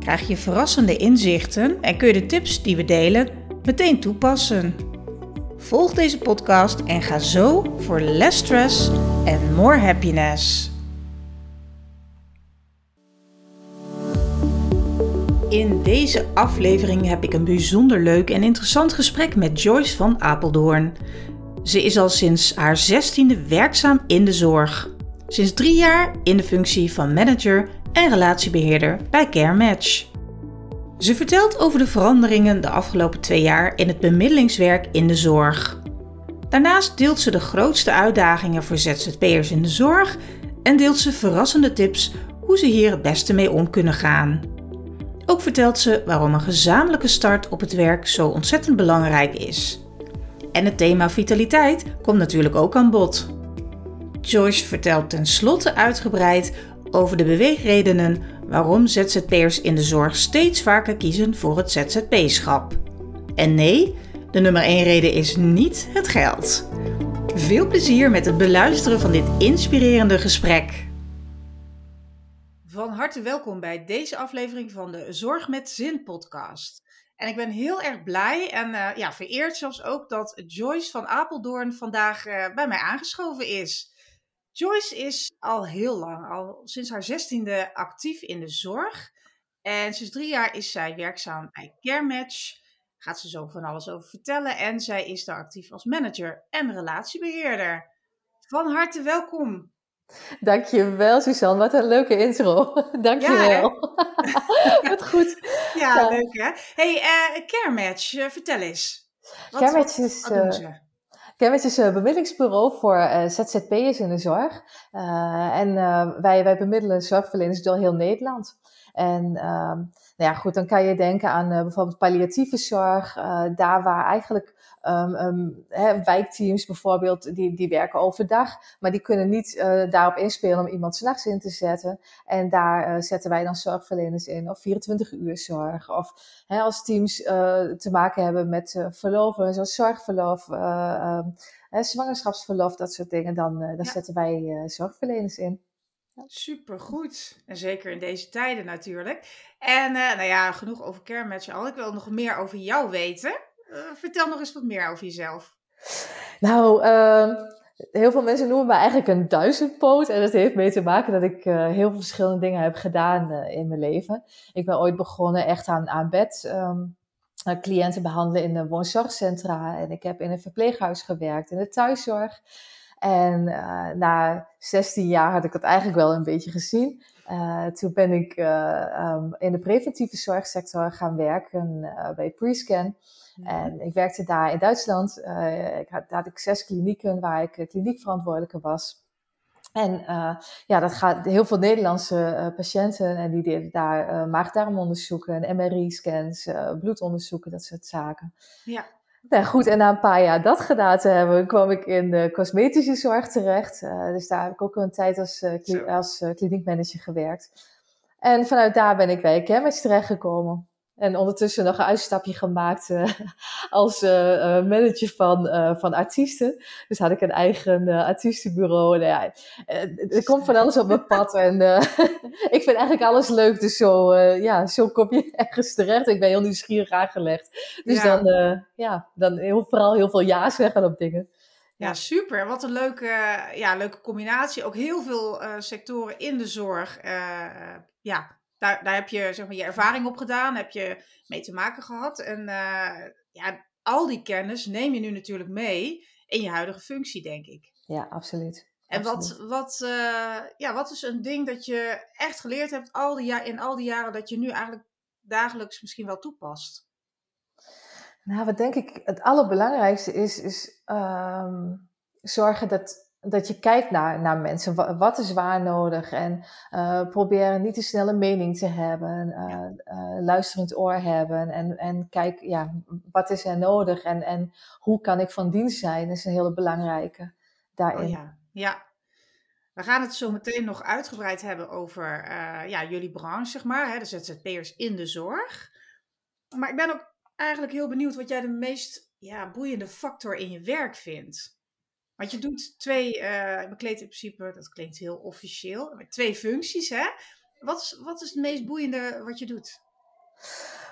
krijg je verrassende inzichten en kun je de tips die we delen meteen toepassen. Volg deze podcast en ga zo voor less stress en more happiness. In deze aflevering heb ik een bijzonder leuk en interessant gesprek met Joyce van Apeldoorn. Ze is al sinds haar zestiende werkzaam in de zorg. Sinds drie jaar in de functie van manager en relatiebeheerder bij CareMatch. Ze vertelt over de veranderingen de afgelopen twee jaar in het bemiddelingswerk in de zorg. Daarnaast deelt ze de grootste uitdagingen voor ZZP'ers in de zorg en deelt ze verrassende tips hoe ze hier het beste mee om kunnen gaan. Ook vertelt ze waarom een gezamenlijke start op het werk zo ontzettend belangrijk is. En het thema vitaliteit komt natuurlijk ook aan bod. Joyce vertelt tenslotte uitgebreid over de beweegredenen waarom ZZP'ers in de zorg steeds vaker kiezen voor het ZZP-schap. En nee, de nummer 1 reden is niet het geld. Veel plezier met het beluisteren van dit inspirerende gesprek. Van harte welkom bij deze aflevering van de Zorg met Zin podcast. En ik ben heel erg blij en uh, ja, vereerd zelfs ook dat Joyce van Apeldoorn vandaag uh, bij mij aangeschoven is. Joyce is al heel lang, al sinds haar zestiende actief in de zorg. En sinds drie jaar is zij werkzaam bij CareMatch. Gaat ze zo van alles over vertellen. En zij is daar actief als manager en relatiebeheerder. Van harte welkom. Dankjewel, Suzanne. Wat een leuke intro. Dankjewel. Ja, Wat goed. Ja, ja, leuk hè. Hey, uh, CareMatch, uh, vertel eens. Wat, CareMatch wat, is... Wat doen ze? Kemmet is een bemiddelingsbureau voor uh, ZZP'ers in de zorg. Uh, en uh, wij, wij bemiddelen zorgverleners door heel Nederland. En ehm, nou ja, goed, dan kan je denken aan bijvoorbeeld palliatieve zorg. daar waar eigenlijk um, um, hè, wijkteams bijvoorbeeld, die, die werken overdag. Maar die kunnen niet daarop inspelen om iemand s'nachts in te zetten. En daar zetten wij dan zorgverleners in. Of 24 uur zorg. Of hè, als teams te maken hebben met verloven, zoals zorgverlof uh, zwangerschapsverlof, dat soort dingen, dan, dan zetten wij zorgverleners in. Supergoed. En zeker in deze tijden natuurlijk. En nou ja, genoeg over al. Ik wil nog meer over jou weten. vertel nog eens wat meer over jezelf. Nou, ehm, heel veel mensen noemen me eigenlijk een duizendpoot. En dat heeft mee te maken dat ik heel veel verschillende dingen heb gedaan in mijn leven. Ik ben ooit begonnen echt aan, aan bed. Um, cliënten behandelen in de woonzorgcentra. En ik heb in een verpleeghuis gewerkt, in de thuiszorg. En uh, na 16 jaar had ik dat eigenlijk wel een beetje gezien. Uh, toen ben ik uh, um, in de preventieve zorgsector gaan werken bij Prescan. Mhm. En ik werkte daar in Duitsland. ik had, daar had ik zes klinieken waar ik kliniekverantwoordelijke was. En ja, dat gaat heel veel Nederlandse patiënten en die deden daar maagdarmonderzoeken, MRI-scans, bloedonderzoeken, dat soort zaken. Ja. Nou goed, en na een paar jaar dat gedaan te hebben, kwam ik in de cosmetische zorg terecht. dus daar heb ik ook een tijd als, kli als kliniekmanager gewerkt. En vanuit daar ben ik bij Chemist terechtgekomen. En ondertussen nog een uitstapje gemaakt uh, als uh, manager van, van artiesten. Dus had ik een eigen artiestenbureau. En, ja, er komt van alles op mijn pad. En ik vind eigenlijk alles leuk. Dus zo, ja, zo kom je ergens terecht. Ik ben heel nieuwsgierig aangelegd. Dus ja. dan, ja, dan heel, vooral heel veel ja zeggen op dingen. Ja, super. Wat een leuke, ja, leuke combinatie. Ook heel veel sectoren in de zorg. ja, daar, daar heb je zeg maar, je ervaring op gedaan, heb je mee te maken gehad. En uh, ja, al die kennis neem je nu natuurlijk mee in je huidige functie, denk ik. Ja, absoluut. En wat, wat, uh, ja, wat is een ding dat je echt geleerd hebt al die jaar, in al die jaren dat je nu eigenlijk dagelijks misschien wel toepast? Nou, wat denk ik het allerbelangrijkste is, is um, zorgen dat dat je kijkt naar, naar mensen. Wat, is waar nodig? En uh, proberen niet te snel een mening te hebben. Uh, luisterend oor hebben. En, en kijk, ja, wat is er nodig? En, en hoe kan ik van dienst zijn? Dat is een hele belangrijke daarin. Oh ja. ja, we gaan het zo meteen nog uitgebreid hebben over ja, jullie branche, zeg maar. Hè, de ZZP'ers in de zorg. Maar ik ben ook eigenlijk heel benieuwd wat jij de meest ja, boeiende factor in je werk vindt. Want je doet twee, uh, bekleed in principe, dat klinkt heel officieel, twee functies, hè? Wat is, wat is het meest boeiende wat je doet?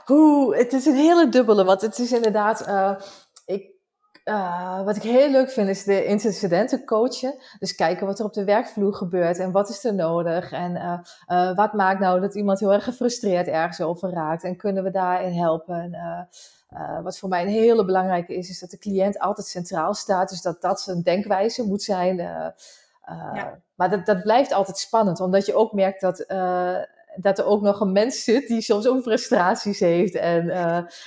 Oeh, het is een hele dubbele, want het is inderdaad, ik, uh, wat ik heel leuk vind is de incidenten coachen. Dus kijken wat er op de werkvloer gebeurt en wat is er nodig. En wat maakt nou dat iemand heel erg gefrustreerd ergens over raakt. En kunnen we daarin helpen. Wat voor mij een hele belangrijke is, is dat de cliënt altijd centraal staat. Dus dat dat zijn denkwijze moet zijn. Maar dat, dat blijft altijd spannend, omdat je ook merkt dat, dat er ook nog een mens zit die soms ook frustraties heeft. En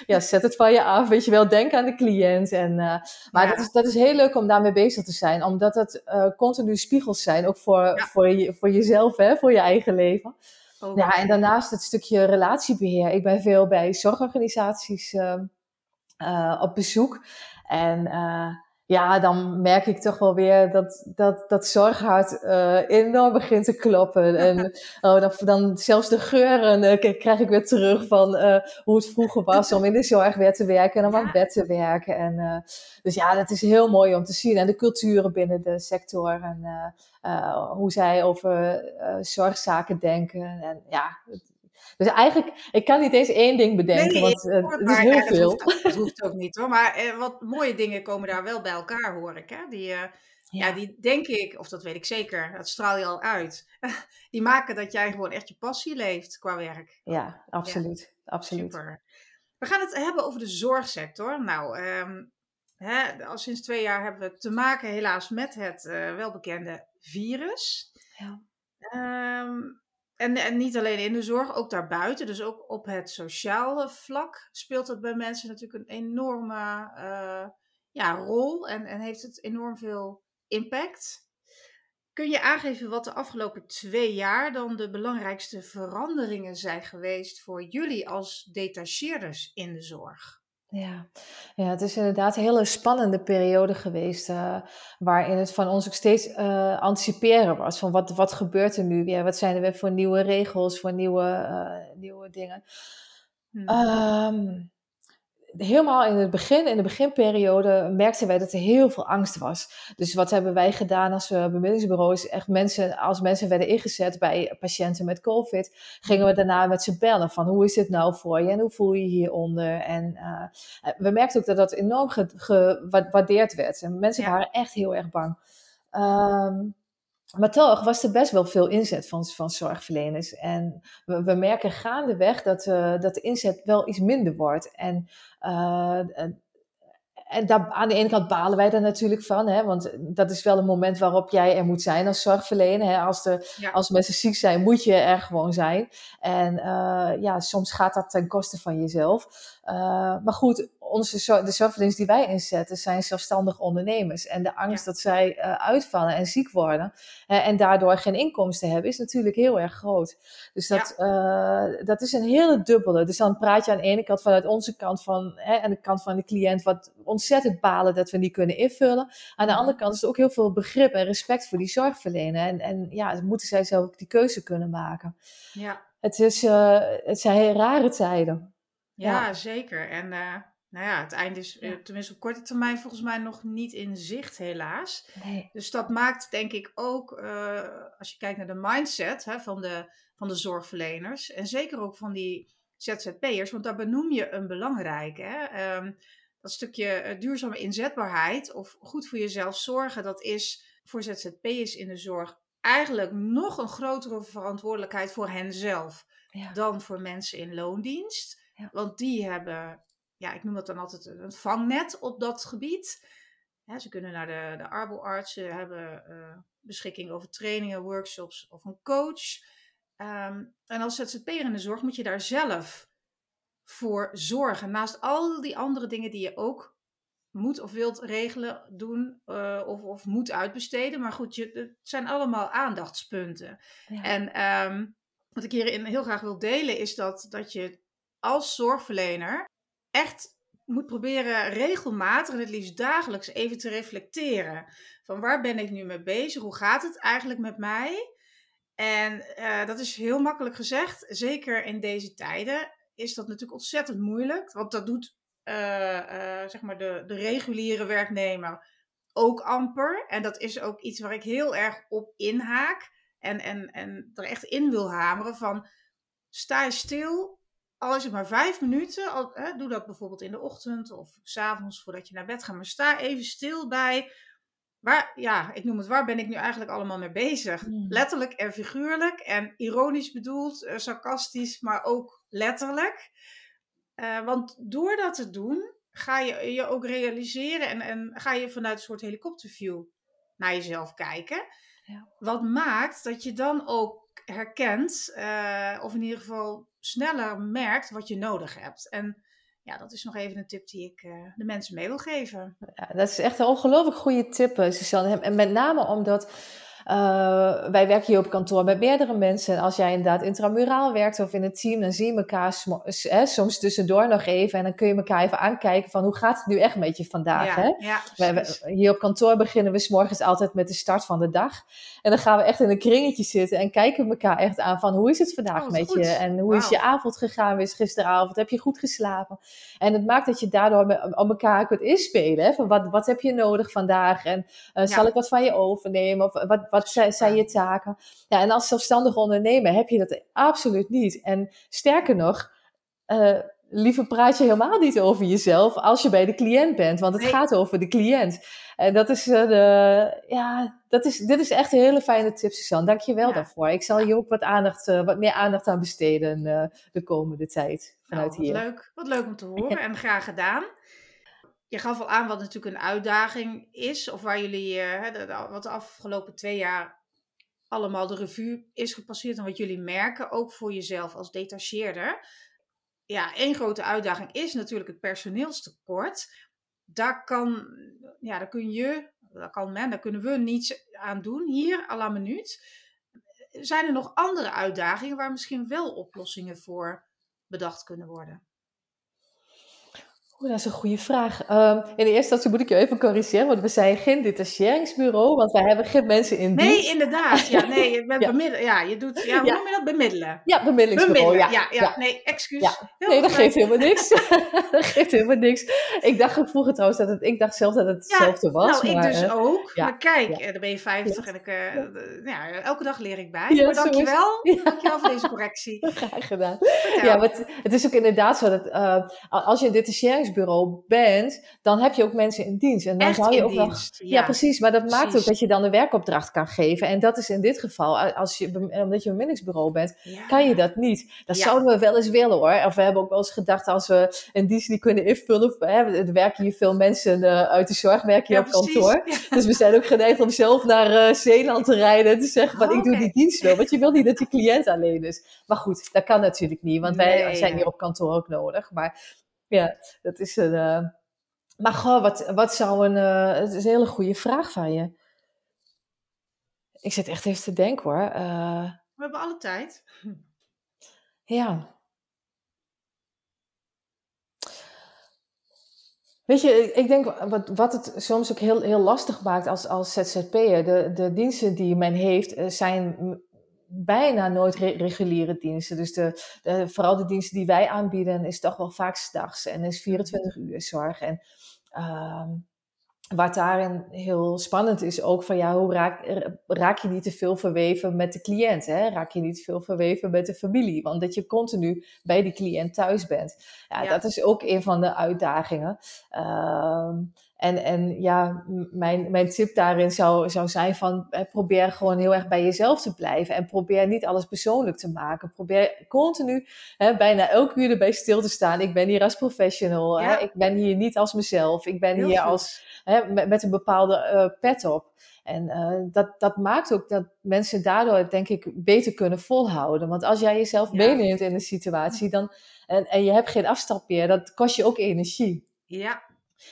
ja, zet het van je af, weet je wel, denk aan de cliënt. En, maar dat, is, dat is heel leuk om daarmee bezig te zijn, omdat het continu spiegels zijn, ook voor, ja. voor, je, voor jezelf, hè, voor je eigen leven. Oh, ja, en daarnaast het stukje relatiebeheer. Ik ben veel bij zorgorganisaties op bezoek. En ja, dan merk ik toch wel weer dat dat, dat zorghart uh, enorm begint te kloppen. En oh, dan, dan zelfs de geuren krijg ik weer terug van hoe het vroeger was om in de zorg weer te werken en om aan bed te werken. En, dus ja, dat is heel mooi om te zien. En de culturen binnen de sector en hoe zij over zorgzaken denken. En ja, dus eigenlijk, ik kan niet eens één ding bedenken, want uh, het is heel veel. Dat hoeft, dat hoeft, ook niet hoor. Maar uh, wat mooie dingen komen daar wel bij elkaar, hoor ik. Hè? Die, uh, ja. ja. die denk ik, of dat weet ik zeker, dat straal je al uit. die maken dat jij gewoon echt je passie leeft qua werk. Ja, absoluut. Ja. absoluut. Super. We gaan het hebben over de zorgsector. Nou, um, hè, al sinds twee jaar hebben we te maken helaas met het welbekende virus. Ja. Um, en, en niet alleen in de zorg, ook daarbuiten. Dus ook op het sociale vlak speelt het bij mensen natuurlijk een enorme uh, ja, rol en, en heeft het enorm veel impact. Kun je aangeven wat de afgelopen twee jaar dan de belangrijkste veranderingen zijn geweest voor jullie als detacheerders in de zorg? Ja. ja, het is inderdaad een hele spannende periode geweest, uh, waarin het van ons ook steeds uh, anticiperen was. Van wat, wat gebeurt er nu weer? Wat zijn er weer voor nieuwe regels, voor nieuwe, uh, nieuwe dingen? Hmm. Um, helemaal in het begin, in de beginperiode, merkten wij dat er heel veel angst was. Dus wat hebben wij gedaan als uh, bemiddelingsbureaus? Echt mensen, als mensen werden ingezet bij patiënten met COVID, gingen we daarna met ze bellen van hoe is het nou voor je en hoe voel je je hieronder? En uh, we merkten ook dat dat enorm gewaardeerd werd. En mensen ja. waren echt heel erg bang. Um, maar toch was er best wel veel inzet van, van zorgverleners. En we, we merken gaandeweg dat, uh, dat de inzet wel iets minder wordt. En, uh, en daar, aan de ene kant balen wij er natuurlijk van, hè, want dat is wel een moment waarop jij er moet zijn als zorgverlener. Hè. Als, de, ja. als mensen ziek zijn, moet je er gewoon zijn. En uh, ja, soms gaat dat ten koste van jezelf. maar goed, onze, de zorgverleners die wij inzetten zijn zelfstandig ondernemers. En de angst dat zij uh, uitvallen en ziek worden en daardoor geen inkomsten hebben, is natuurlijk heel erg groot. Dus dat, ja. dat is een hele dubbele. Dus dan praat je aan de ene kant vanuit onze kant van, hè, aan de kant van de cliënt, wat ontzettend balen dat we niet kunnen invullen. Aan de andere kant is er ook heel veel begrip en respect voor die zorgverlener. En, en ja, moeten zij zelf ook die keuze kunnen maken. Ja. Het, is, het zijn rare tijden. Ja, ja. zeker. En nou ja, het einde is ja. tenminste op korte termijn volgens mij nog niet in zicht, helaas. Nee. Dus dat maakt denk ik ook, als je kijkt naar de mindset hè, van, de, van de zorgverleners en zeker ook van die ZZP'ers, want daar benoem je een belangrijke. Hè? Um, dat stukje uh, duurzame inzetbaarheid of goed voor jezelf zorgen, dat is voor ZZP'ers in de zorg eigenlijk nog een grotere verantwoordelijkheid voor henzelf ja. dan voor mensen in loondienst. Ja. Want die hebben ja, ik noem dat dan altijd een vangnet op dat gebied. ze kunnen naar de, de arboarts, ze hebben uh, beschikking over trainingen, workshops of een coach. Um, en als ZZP'er in de zorg moet je daar zelf voor zorgen. Naast al die andere dingen die je ook moet of wilt regelen, doen uh, of, of moet uitbesteden. Maar goed, je, het zijn allemaal aandachtspunten. Ja. En um, wat ik hierin heel graag wil delen is dat, dat je als zorgverlener echt moet proberen regelmatig en het liefst dagelijks even te reflecteren. Van waar ben ik nu mee bezig? Hoe gaat het eigenlijk met mij? En uh, dat is heel makkelijk gezegd. Zeker in deze tijden is dat natuurlijk ontzettend moeilijk. Want dat doet uh, uh, zeg maar de, de reguliere werknemer ook amper. En dat is ook iets waar ik heel erg op inhaak. En, en, en er echt in wil hameren van sta je stil al is het maar vijf minuten, al, hè, doe dat bijvoorbeeld in de ochtend of s'avonds voordat je naar bed gaat. Maar sta even stil bij, waar, ja, ik noem het, waar ben ik nu eigenlijk allemaal mee bezig? Hmm. Letterlijk en figuurlijk en ironisch bedoeld, uh, sarcastisch, maar ook letterlijk. Uh, want door dat te doen, ga je je ook realiseren en, en ga je vanuit een soort helikopterview naar jezelf kijken. Ja. Wat maakt dat je dan ook herkent, uh, of in ieder geval sneller merkt wat je nodig hebt. En ja, dat is nog even een tip die ik uh, de mensen mee wil geven. Ja, dat is echt een ongelooflijk goede tip, Suzanne. En met name omdat uh, wij werken hier op kantoor met meerdere mensen. En als jij inderdaad intramuraal werkt of in het team, dan zie je elkaar hè, soms tussendoor nog even. En dan kun je elkaar even aankijken van hoe gaat het nu echt met je vandaag. Ja, hè? Ja, wij, hier op kantoor beginnen we s morgens altijd met de start van de dag. En dan gaan we echt in een kringetje zitten en kijken we elkaar echt aan van hoe is het vandaag oh, met je? En hoe is je avond gegaan? Is gisteravond? Heb je goed geslapen? En het maakt dat je daardoor op elkaar kunt inspelen. Hè? Van wat, wat heb je nodig vandaag? En uh, zal ik wat van je overnemen? Of wat, wat zijn, zijn je taken? Ja, en als zelfstandig ondernemer heb je dat absoluut niet. En sterker nog, uh, liever praat je helemaal niet over jezelf als je bij de cliënt bent, want het gaat over de cliënt. En dat is, uh, de, ja, dat is, dit is echt een hele fijne tip, Suzanne. Dank je wel ja. daarvoor. Ik zal hier ook wat, aandacht, uh, wat meer aandacht aan besteden uh, de komende tijd vanuit nou, hier. Leuk, wat leuk om te horen en graag gedaan. Je gaf al aan wat natuurlijk een uitdaging is, of waar jullie, wat de afgelopen twee jaar allemaal de revue is gepasseerd en wat jullie merken, ook voor jezelf als detacheerder ja, één grote uitdaging is natuurlijk het personeelstekort. Daar, kan, ja, daar kun je, daar kan men, daar kunnen we niets aan doen hier, à la minuut. Zijn er nog andere uitdagingen waar misschien wel oplossingen voor bedacht kunnen worden? Dat is een goede vraag. Um, in de eerste instantie moet ik je even corrigeren, want we zijn geen detacheringsbureau, want wij hebben geen mensen in dienst. Nee, inderdaad. Ja, nee, je bent ja. bemiddelen. Ja, je doet, ja, hoe ja. noem je dat? Bemiddelen. Ja, bemiddelingsbureau. Bemiddelen. Ja, ja, nee, excuus. Nee, dat geeft helemaal niks. dat geeft helemaal niks. Ik dacht vroeger trouwens dat het, ik dacht zelf dat het hetzelfde was. Nou, maar, ik dus uh, ook. Maar kijk, uh, dan ben je 50 en ik, uh, ja, elke dag leer ik bij. maar dankjewel. Dankjewel voor deze correctie. Graag gedaan. Ja, maar het, het, is ook inderdaad zo dat als je een detacheringsbureau bureau bent, dan heb je ook mensen in dienst. En dan Echt zou je ook dienst, nog. Ja. precies. Maar dat precies. maakt ook dat je dan een werkopdracht kan geven. En dat is in dit geval, als je, omdat je een bemiddelingsbureau bent, ja. kan je dat niet. Dat ja. zouden we wel eens willen hoor. Of we hebben ook wel eens gedacht, als we een dienst niet kunnen invullen. Hè, er werken hier veel mensen uh, uit de zorg, werken hier op kantoor. Dus we zijn ook geneigd om zelf naar uh, Zeeland te rijden en te zeggen: van, oh, ik doe die dienst wel. Want je wil niet dat die cliënt alleen is. Maar goed, dat kan natuurlijk niet, want wij zijn hier op kantoor ook nodig. Maar ja, dat is een. Uh... Maar goh, wat, wat zou een. Uh, het is een hele goede vraag van je. Ik zit echt even te denken hoor. Uh... We hebben alle tijd. Ja. Weet je, ik denk wat, wat het soms ook heel, heel lastig maakt als, als ZZP'er. De, de diensten die men heeft zijn bijna nooit reguliere diensten. Dus de, de, vooral de diensten die wij aanbieden is toch wel vaak s'nachts en is 24 mhm. uur zorg. En uh, wat daarin heel spannend is ook van ja, hoe raak, raak je niet te veel verweven met de cliënt? Hè? Raak je niet te veel verweven met de familie? Want dat je continu bij die cliënt thuis bent. Ja, ja. dat is ook een van de uitdagingen. Uh, en, en ja, mijn, mijn tip daarin zou, zou zijn van probeer gewoon heel erg bij jezelf te blijven. En probeer niet alles persoonlijk te maken. Probeer continu hè, bijna elk uur erbij stil te staan. Ik ben hier als professional. Ja. Hè? Ik ben hier niet als mezelf. Ik ben heel hier goed. als, hè, met, met, een bepaalde uh, pet op. En uh, dat, dat maakt ook dat mensen daardoor, denk ik, beter kunnen volhouden. Want als jij jezelf ja. meeneemt in een situatie dan, en, en je hebt geen afstap meer, dat kost je ook energie. Ja,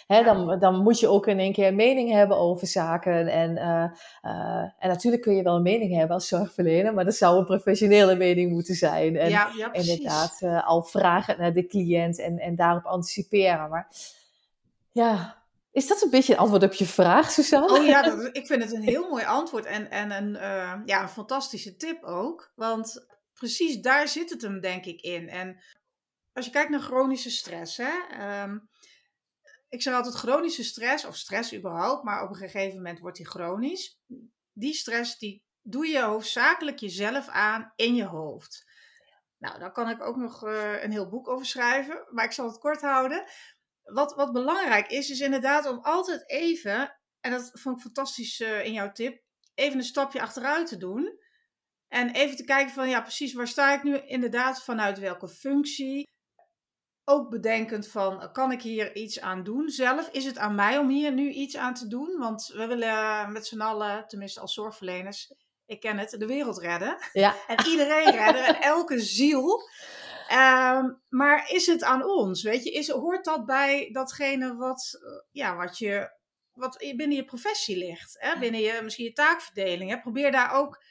Hè, dan, dan moet je ook in één keer een mening hebben over zaken. En, uh, uh, en natuurlijk kun je wel een mening hebben als zorgverlener, maar dat zou een professionele mening moeten zijn. En ja, ja, inderdaad uh, al vragen naar de cliënt en, en daarop anticiperen. Maar ja, is dat een beetje een antwoord op je vraag, Suzanne? Oh ja, dat, ik vind het een heel mooi antwoord en, en een, ja, een fantastische tip ook. Want precies daar zit het hem denk ik in. En als je kijkt naar chronische stress, hè, um, ik zeg altijd chronische stress, of stress überhaupt, maar op een gegeven moment wordt die chronisch. Die stress, die doe je hoofdzakelijk jezelf aan in je hoofd. Nou, daar kan ik ook nog uh, een heel boek over schrijven, maar ik zal het kort houden. Wat, wat belangrijk is, is inderdaad om altijd even, en dat vond ik fantastisch uh, in jouw tip, even een stapje achteruit te doen. En even te kijken van, ja, precies, waar sta ik nu inderdaad vanuit welke functie? Ook bedenkend van, kan ik hier iets aan doen zelf? Is het aan mij om hier nu iets aan te doen? Want we willen met z'n allen, tenminste als zorgverleners, ik ken het, de wereld redden. Ja. En iedereen redden, en elke ziel. Um, maar is het aan ons? Weet je, is, hoort dat bij datgene wat, ja, wat, je, wat binnen je professie ligt? Hè? Binnen je, misschien je taakverdeling. Hè? Probeer daar ook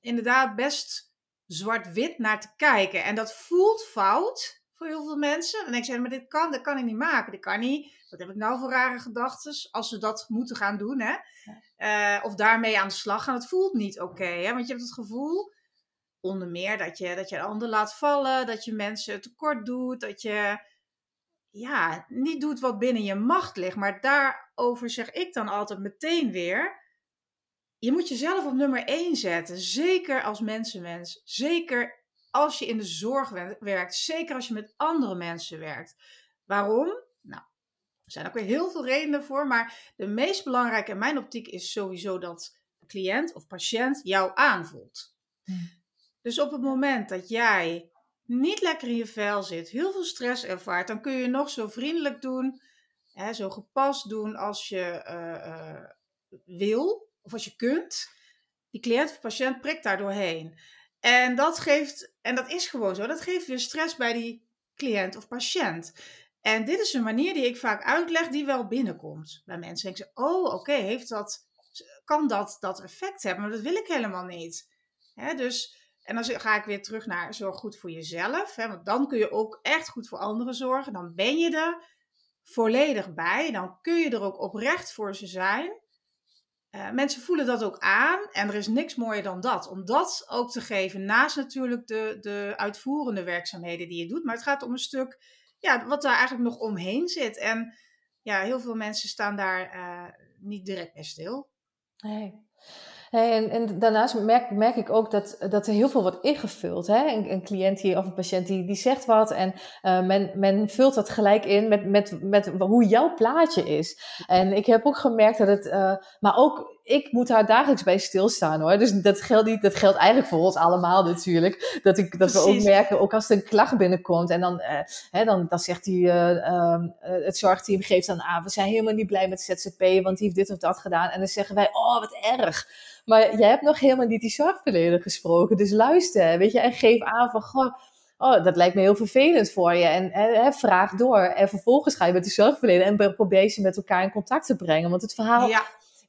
inderdaad best zwart-wit naar te kijken. En dat voelt fout voor heel veel mensen. En ik zeg, maar dit kan, dat kan ik niet maken. Dit kan niet. Wat heb ik nou voor rare gedachten? Als ze dat moeten gaan doen, hè? Uh, of daarmee aan de slag gaan. Het voelt niet oké, hè? Want je hebt het gevoel, onder meer, dat je, dat je de ander laat vallen. Dat je mensen tekort doet. Dat je, ja, niet doet wat binnen je macht ligt. Maar daarover zeg ik dan altijd meteen weer... Je moet jezelf op nummer 1 zetten. Zeker als mensenmens. Zeker als je in de zorg werkt, zeker als je met andere mensen werkt. Waarom? Nou, er zijn ook weer heel veel redenen voor, maar de meest belangrijke in mijn optiek is sowieso dat de cliënt of patiënt jou aanvoelt. Hmm. Dus op het moment dat jij niet lekker in je vel zit, heel veel stress ervaart, dan kun je nog zo vriendelijk doen, hè, zo gepast doen als je uh, uh, wil of als je kunt. Die cliënt of patiënt prikt daar doorheen. En dat geeft, en dat is gewoon zo, dat geeft weer stress bij die cliënt of patiënt. En dit is een manier die ik vaak uitleg die wel binnenkomt bij mensen. En ik zeg, oh oké, heeft dat, kan dat dat effect hebben? Maar dat wil ik helemaal niet. Hè, dus, en dan ga ik weer terug naar zorg goed voor jezelf. Hè, want dan kun je ook echt goed voor anderen zorgen. Dan ben je er volledig bij. Dan kun je er ook oprecht voor ze zijn. Uh, mensen voelen dat ook aan en er is niks mooier dan dat. Om dat ook te geven, naast natuurlijk de, de uitvoerende werkzaamheden die je doet. Maar het gaat om een stuk ja, wat daar eigenlijk nog omheen zit. En ja, heel veel mensen staan daar uh, niet direct bij stil. Nee. En, en, daarnaast merk, merk, ik ook dat, dat er heel veel wordt ingevuld. Hè? Een, een cliënt die, of een patiënt die, die zegt wat en uh, men, men vult dat gelijk in met, met, met hoe jouw plaatje is. En ik heb ook gemerkt dat het, uh, maar ook ik moet daar dagelijks bij stilstaan hoor. Dus dat geldt niet, dat geldt eigenlijk voor ons allemaal natuurlijk. Dat, ik, dat we ook merken, ook als er een klacht binnenkomt en dan, uh, hè, dan, dan zegt die, uh, het zorgteam geeft dan aan, we zijn helemaal niet blij met ZZP, want die heeft dit of dat gedaan. En dan zeggen wij, oh wat erg. Maar jij hebt nog helemaal niet die zorgverlener gesproken. Dus luister, weet je, en geef aan van, goh, oh, dat lijkt me heel vervelend voor je. En, en, vraag door. En vervolgens ga je met die zorgverlener en probeer ze met elkaar in contact te brengen. Want het verhaal, ja.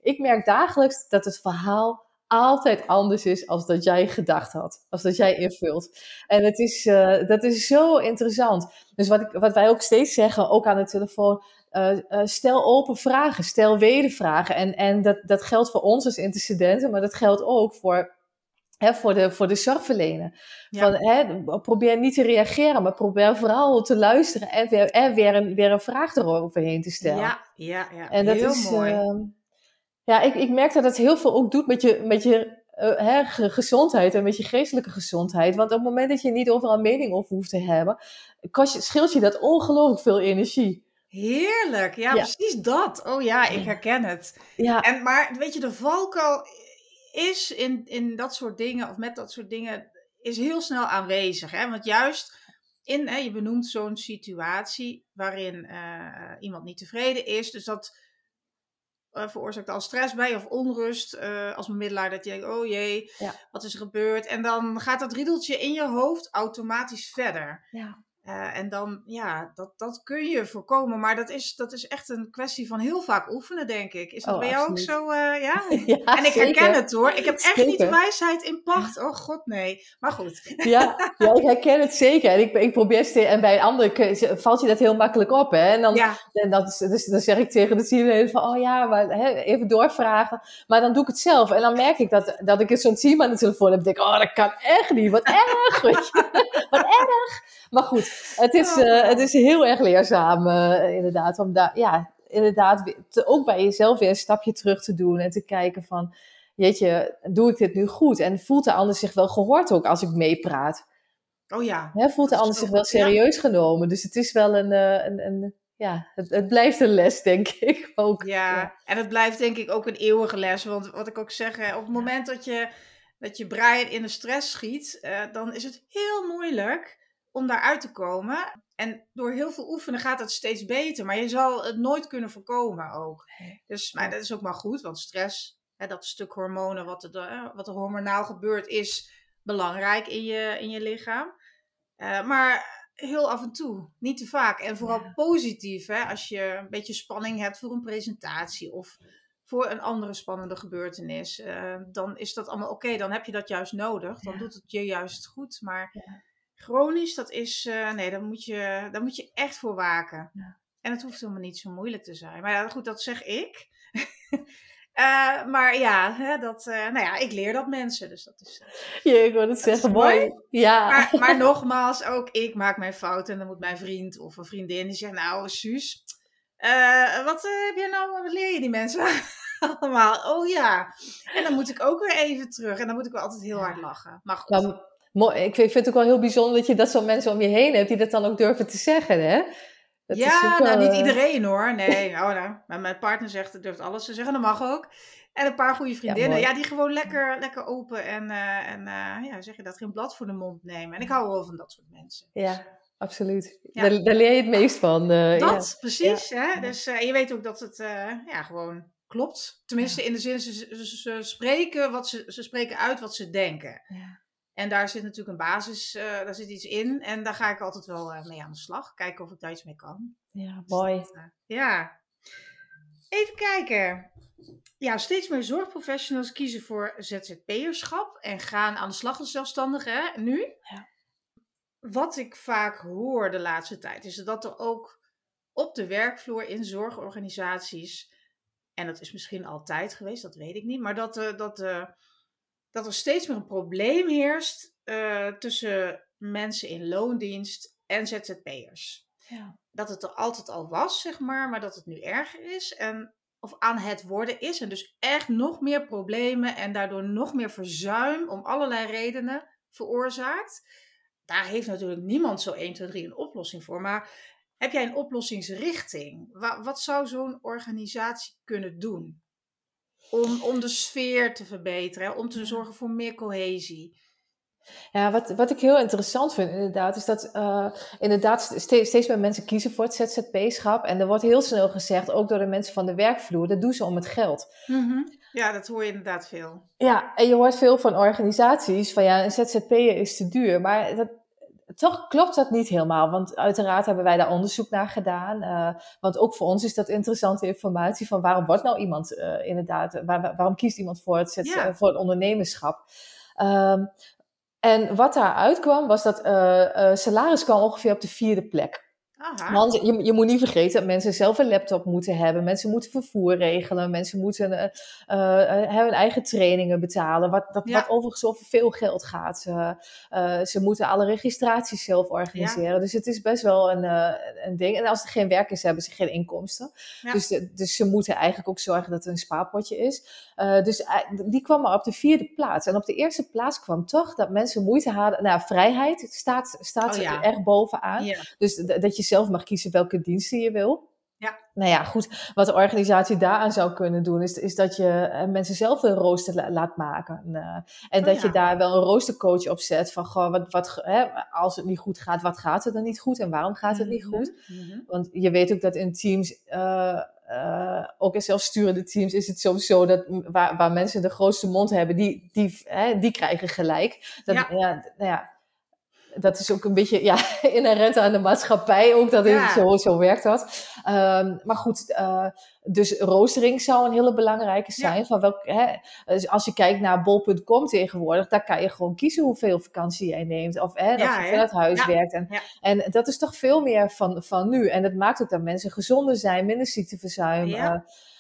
Ik merk dagelijks dat het verhaal altijd anders is als dat jij gedacht had. Als dat jij invult. En het is, uh, dat is zo interessant. Dus wat, ik, wat wij ook steeds zeggen, ook aan de telefoon, uh, uh, stel open vragen, stel wedervragen. En, en dat, dat geldt voor ons als intercedenten, maar dat geldt ook voor, hè, voor, de, voor de zorgverlener. Van, hè, probeer niet te reageren, maar probeer vooral te luisteren en weer, en weer, een, weer een vraag eroverheen te stellen. Ja, ja, ja. En dat heel is, mooi. Uh, ja, ik, ik merk dat het heel veel ook doet met je, met je uh, hè, gezondheid en met je geestelijke gezondheid. Want op het moment dat je niet overal mening over hoeft te hebben, kost je, scheelt je dat ongelooflijk veel energie. Heerlijk, ja, ja, precies dat. Oh ja, ik herken het. Ja. En, maar weet je, de valkuil is in, in dat soort dingen, of met dat soort dingen, is heel snel aanwezig. Hè? Want juist in, hè, je benoemt zo'n situatie waarin uh, iemand niet tevreden is. Dus dat uh, veroorzaakt al stress bij of onrust uh, als bemiddelaar. Dat je denkt, oh jee, ja. wat is er gebeurd? En dan gaat dat riedeltje in je hoofd automatisch verder. Ja. Uh, en dan, ja, dat, dat kun je voorkomen. Maar dat is, dat is echt een kwestie van heel vaak oefenen, denk ik. Is dat Oh, bij jou ook zo? uh, ja? Ja, en ik zeker. herken het hoor. Ik heb echt niet wijsheid in pacht. Oh god, nee. Maar goed. Ja, ja, ik herken het zeker. En ik, ik probeer steeds, en bij een ander valt je dat heel makkelijk op. Hè? En dan, Ja, en dat is, dus, dan zeg ik tegen de teamleden van, oh ja, maar, hè, even doorvragen. Maar dan doe ik het zelf. En dan merk ik dat, dat ik zo'n team aan de telefoon heb. En denk ik, oh, dat kan echt niet. Wat erg. Wat erg. Maar goed, het is, eh, het is heel erg leerzaam, eh, inderdaad. Om daar, ja, inderdaad, te- ook bij jezelf weer een stapje terug te doen. En te kijken van, jeetje, doe ik dit nu goed? En voelt de ander zich wel gehoord ook als ik meepraat? oh ja. Hè, voelt de ander zich wel ja. serieus genomen? Dus het is wel een, eh, een, een ja, het, het blijft een les, denk ik ook. Ja, en het blijft denk ik ook een eeuwige les. Want wat ik ook zeg, hè, op het moment dat je, dat je brein in de stress schiet, dan is het heel moeilijk om daaruit te komen. En door heel veel oefenen gaat het steeds beter. Maar je zal het nooit kunnen voorkomen ook. Dus, maar dat is ook maar goed, want stress, hè, dat stuk hormonen wat er, eh, wat er hormonaal gebeurt, is belangrijk in je, in je lichaam. Eh, maar heel af en toe, niet te vaak. En vooral Ja. positief, hè, als je een beetje spanning hebt voor een presentatie of voor een andere spannende gebeurtenis, eh, dan is dat allemaal oké. Dan heb je dat juist nodig. Dan Ja. doet het je juist goed. Maar Ja. Chronisch, dat is, eh, nee, daar moet, je, daar moet je echt voor waken. Ja. En het hoeft helemaal niet zo moeilijk te zijn. Maar ja, goed, dat zeg ik. Eh, maar ja, hè, dat, eh, nou ja, ik leer dat mensen. Dus dat is. Ik wil het zeggen, mooi. mooi. Ja, Maar, maar nogmaals, ook ik maak mijn fouten. En dan moet mijn vriend of een vriendin die zegt: Nou, Suus, wat heb je nou, wat leer je die mensen allemaal? Oh ja. En dan moet ik ook weer even terug. En dan moet ik wel altijd heel hard lachen. Maar goed. Ik vind het ook wel heel bijzonder dat je dat soort mensen om je heen hebt die dat dan ook durven te zeggen, hè? Dat ja, wel, nou niet eh, iedereen hoor. Nee, oh, nou, maar mijn partner zegt, durft alles te zeggen. Dat mag ook. En een paar goede vriendinnen. Ja, die gewoon lekker, lekker open en, eh, en eh, ja, zeg je dat, geen blad voor de mond nemen. En ik hou wel van dat soort mensen. Ja, absoluut. Ja. Daar, daar leer je het meest van. ja. Dat, precies. Hè? Dus je weet ook dat het ja, gewoon klopt. Tenminste, in de zin, ze, ze, ze spreken wat ze, ze spreken uit wat ze denken. Ja. En daar zit natuurlijk een basis, eh, daar zit iets in. En daar ga ik altijd wel eh, mee aan de slag. Kijken of ik daar iets mee kan. Ja, Dus mooi. eh, ja. Even kijken. Ja, steeds meer zorgprofessionals kiezen voor ZZP'erschap en gaan aan de slag als zelfstandige hè, nu. Ja. Wat ik vaak hoor de laatste tijd is dat er ook op de werkvloer in zorgorganisaties, en dat is misschien altijd geweest, dat weet ik niet, maar dat, dat, dat er steeds meer een probleem heerst eh, tussen mensen in loondienst en ZZP'ers Ja. dat het er altijd al was, zeg maar, maar dat het nu erger is. En, of aan het worden is. En dus echt nog meer problemen en daardoor nog meer verzuim om allerlei redenen veroorzaakt. Daar heeft natuurlijk niemand zo 1, 2, 3 een oplossing voor. Maar heb jij een oplossingsrichting? Wa- wat zou zo'n organisatie kunnen doen? Om, om de sfeer te verbeteren, om te zorgen voor meer cohesie. Ja, wat, wat ik heel interessant vind inderdaad, is dat eh, inderdaad steeds, steeds meer mensen kiezen voor het ZZP-schap. En er wordt heel snel gezegd, ook door de mensen van de werkvloer, dat doen ze om het geld. Ja, dat hoor je inderdaad veel. Ja, en je hoort veel van organisaties van ja, een ZZP'er is te duur. Maar dat, toch klopt dat niet helemaal, want uiteraard hebben wij daar onderzoek naar gedaan. eh, want ook voor ons is dat interessante informatie van waarom wordt nou iemand eh, inderdaad, waar- waar- waarom kiest iemand voor het, ZZ Ja. voor het ondernemerschap? Ehm, en wat daaruit kwam, was dat eh, eh, salaris kwam ongeveer op de vierde plek. Aha. Want je, je moet niet vergeten dat mensen zelf een laptop moeten hebben. Mensen moeten vervoer regelen. Mensen moeten eh, hun eigen trainingen betalen. Wat, dat, Ja. wat overigens over veel geld gaat. Ze moeten alle registraties zelf organiseren. Dus het is best wel een, een ding. En als er geen werk is, hebben ze geen inkomsten. Ja. Dus, dus ze moeten eigenlijk ook zorgen dat er een spaarpotje is. Dus die kwam maar op de vierde plaats. En op de eerste plaats kwam toch dat mensen moeite hadden. Nou, vrijheid staat, staat Oh er erg bovenaan. Dus dat je zelf mag kiezen welke diensten je wil. Ja. Nou ja, goed. Wat de organisatie daaraan zou kunnen doen, is, is dat je eh, mensen zelf een rooster la- laat maken. En, eh, en Oh dat ja. je daar wel een roostercoach op zet van, goh, wat, wat, hè, als het niet goed gaat, wat gaat er dan niet goed en waarom gaat het niet Mhm. goed? Mhm. Want je weet ook dat in teams, eh, eh, ook in zelfsturende teams, is het soms zo dat waar, waar mensen de grootste mond hebben, die, die, hè, die krijgen gelijk. Dat, Ja. ja. nou ja, dat is ook een beetje ja, inherent aan de maatschappij ook, dat het zo, zo werkt dat. Um, maar goed, uh, dus roostering zou een hele belangrijke zijn. Van welk, hè, dus als je kijkt naar bol.com tegenwoordig, daar kan je gewoon kiezen hoeveel vakantie jij neemt. Of hè, dat ja, je vanuit huis werkt. En, en dat is toch veel meer van, van nu. En dat maakt ook dat mensen gezonder zijn, minder ziekteverzuim. Uh,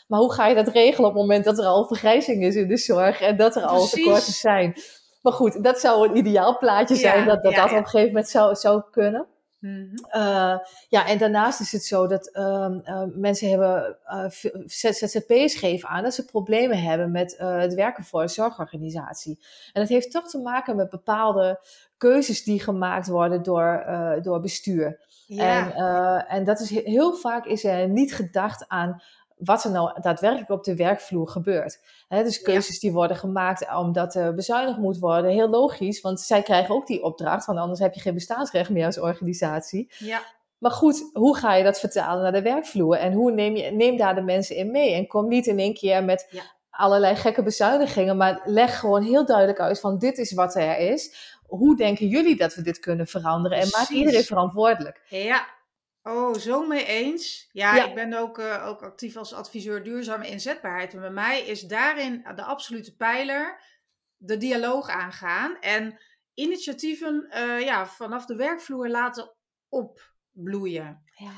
maar hoe ga je dat regelen op het moment dat er al vergrijzing is in de zorg en dat er al tekorten zijn? Maar goed, dat zou een ideaal plaatje zijn, dat dat, dat op een gegeven moment zou, zou kunnen. Mm ja, en daarnaast is het zo dat uh, uh, mensen hebben, uh, ZZP'ers geven aan dat ze problemen hebben met het werken voor een zorgorganisatie. En dat heeft toch te maken met bepaalde keuzes die gemaakt worden door, door bestuur. Ja. En, en dat is heel vaak is er niet gedacht aan wat er nou daadwerkelijk op de werkvloer gebeurt. He, dus keuzes die worden gemaakt omdat er bezuinigd moet worden. Heel logisch, want zij krijgen ook die opdracht, want anders heb je geen bestaansrecht meer als organisatie. Ja. Maar goed, hoe ga je dat vertalen naar de werkvloer? En hoe neem je neem daar de mensen in mee? En kom niet in één keer met allerlei gekke bezuinigingen, maar leg gewoon heel duidelijk uit van dit is wat er is. Hoe denken jullie dat we dit kunnen veranderen? En maak iedereen verantwoordelijk. Ja, Oh, zo mee eens. Ja, ik ben ook, uh, ook actief als adviseur duurzame inzetbaarheid. En bij mij is daarin de absolute pijler de dialoog aangaan. En initiatieven uh, ja, vanaf de werkvloer laten opbloeien. Ja.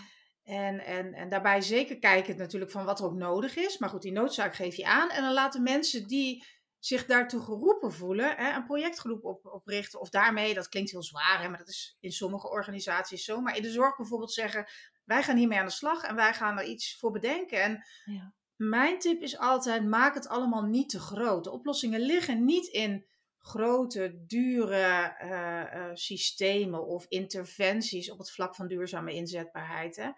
En, en, en daarbij zeker kijken natuurlijk van wat er ook nodig is. Maar goed, die noodzaak geef je aan. En dan laten mensen die zich daartoe geroepen voelen, hè, een projectgroep op, oprichten. Of daarmee, dat klinkt heel zwaar, hè, maar dat is in sommige organisaties zo. Maar in de zorg bijvoorbeeld zeggen, wij gaan hiermee aan de slag en wij gaan er iets voor bedenken. En ja. mijn tip is altijd, maak het allemaal niet te groot. De oplossingen liggen niet in grote, dure uh, uh, systemen of interventies op het vlak van duurzame inzetbaarheid. Hè.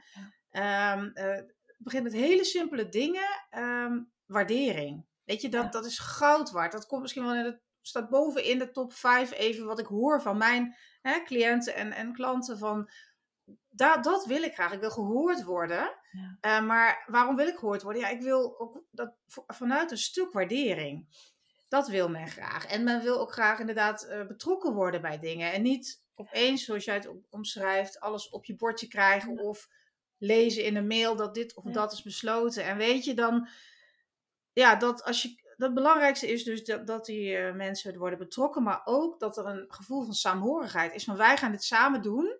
Ja. Um, uh, het begint met hele simpele dingen. Um, waardering. Weet je, dat, dat is goud waard. Dat komt misschien wel in de, staat boven in de top 5 even wat ik hoor van mijn hè, cliënten en, en klanten. Van, dat, dat wil ik graag. Ik wil gehoord worden. Ja. Uh, maar waarom wil ik gehoord worden? Ja, ik wil ook dat vanuit een stuk waardering. Dat wil men graag. En men wil ook graag inderdaad uh, betrokken worden bij dingen. En niet opeens, zoals jij het omschrijft, alles op je bordje krijgen. Of lezen in een mail dat dit of ja. dat is besloten. En weet je, dan ja, dat als je. Dat belangrijkste is dus dat, dat die uh, mensen worden betrokken, maar ook dat er een gevoel van saamhorigheid is. Van wij gaan dit samen doen.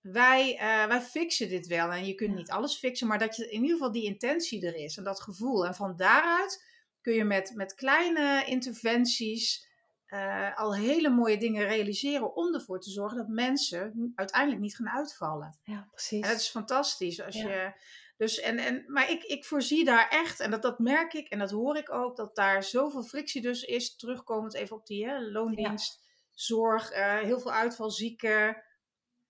Wij, uh, wij fixen dit wel. En je kunt niet alles fixen, maar dat je in ieder geval die intentie er is en dat gevoel. En van daaruit kun je met, met kleine interventies uh, al hele mooie dingen realiseren om ervoor te zorgen dat mensen uiteindelijk niet gaan uitvallen. Ja, precies. En dat is fantastisch als je dus en, en, maar ik, ik voorzie daar echt, en dat, dat merk ik en dat hoor ik ook, dat daar zoveel frictie dus is, terugkomend even op die hè, loondienst, zorg, uh, heel veel uitvalzieken,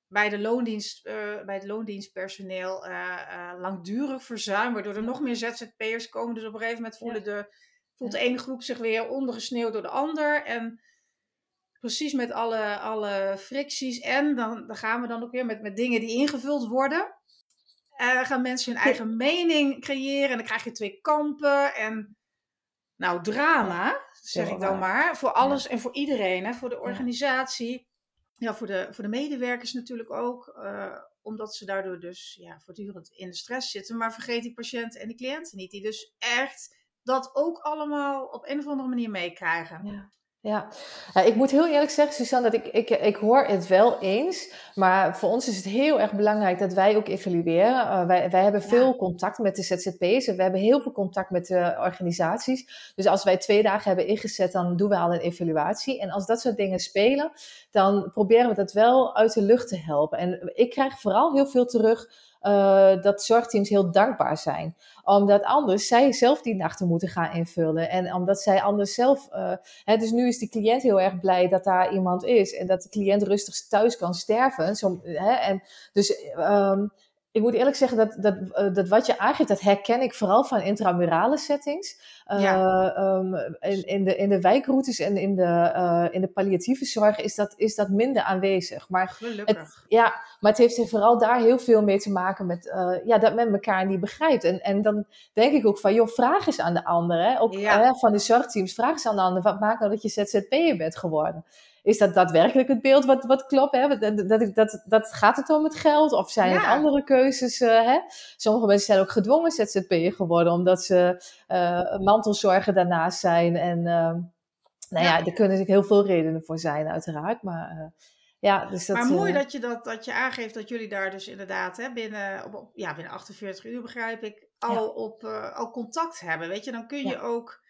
bij de, loondienst, uh, bij het loondienstpersoneel uh, langdurig verzuim, waardoor er nog meer ZZP'ers komen. Dus op een gegeven moment voelen de, voelt de ene groep zich weer ondergesneeuwd door de ander. En precies met alle, alle fricties. En dan, dan gaan we dan ook weer met, met dingen die ingevuld worden. Uh, gaan mensen hun eigen mening creëren en dan krijg je twee kampen en nou drama, zeg ik dan maar, voor alles en voor iedereen, hè? voor de organisatie, ja. voor, de, voor de medewerkers natuurlijk ook, uh, omdat ze daardoor dus ja, voortdurend in de stress zitten, maar vergeet die patiënten en die cliënten niet, die dus echt dat ook allemaal op een of andere manier meekrijgen. Ja. Ja. ik moet heel eerlijk zeggen, Suzanne, dat ik, ik, ik hoor het wel eens. Maar voor ons is het heel erg belangrijk dat wij ook evalueren. Uh, wij, wij hebben veel contact met de ZZP's en we hebben heel veel contact met de organisaties. Dus als wij twee dagen hebben ingezet, dan doen we al een evaluatie. En als dat soort dingen spelen, dan proberen we dat wel uit de lucht te helpen. En ik krijg vooral heel veel terug uh, dat zorgteams heel dankbaar zijn. Omdat anders zij zelf die nachten moeten gaan invullen. En omdat zij anders zelf. Uh, hè, dus nu is de cliënt heel erg blij dat daar iemand is. En dat de cliënt rustig thuis kan sterven. Zo, hè, en dus. Um, ik moet eerlijk zeggen dat, dat, uh, dat wat je aangeeft, dat herken ik vooral van intramurale settings. Uh, ja. um, in, in, de, in de wijkroutes en in de, uh, in de palliatieve zorg is dat, is dat minder aanwezig. Maar Gelukkig. Het, ja, maar het heeft vooral daar heel veel mee te maken met ja, dat men elkaar niet begrijpt. En, en dan denk ik ook van, joh, vraag eens aan de ander. Hè? Ook ja. van de zorgteams, vraag eens aan de ander. Wat maakt nou dat je ZZP'er bent geworden? Is dat daadwerkelijk het beeld wat, wat klopt? Hè? Dat, dat, dat, dat, gaat het om het geld? Of zijn het andere keuzes? Uh, hè? Sommige mensen zijn ook gedwongen ZZP'er geworden, omdat ze uh, mantelzorger daarnaast zijn. En ehm, nou ja, er kunnen natuurlijk heel veel redenen voor zijn, uiteraard. Maar ja, dus dat, maar mooi dat je dat, dat je aangeeft dat jullie daar dus inderdaad hè, binnen, op, ja, binnen 48 uur begrijp ik, al, op, al contact hebben. Weet je, dan kun je ook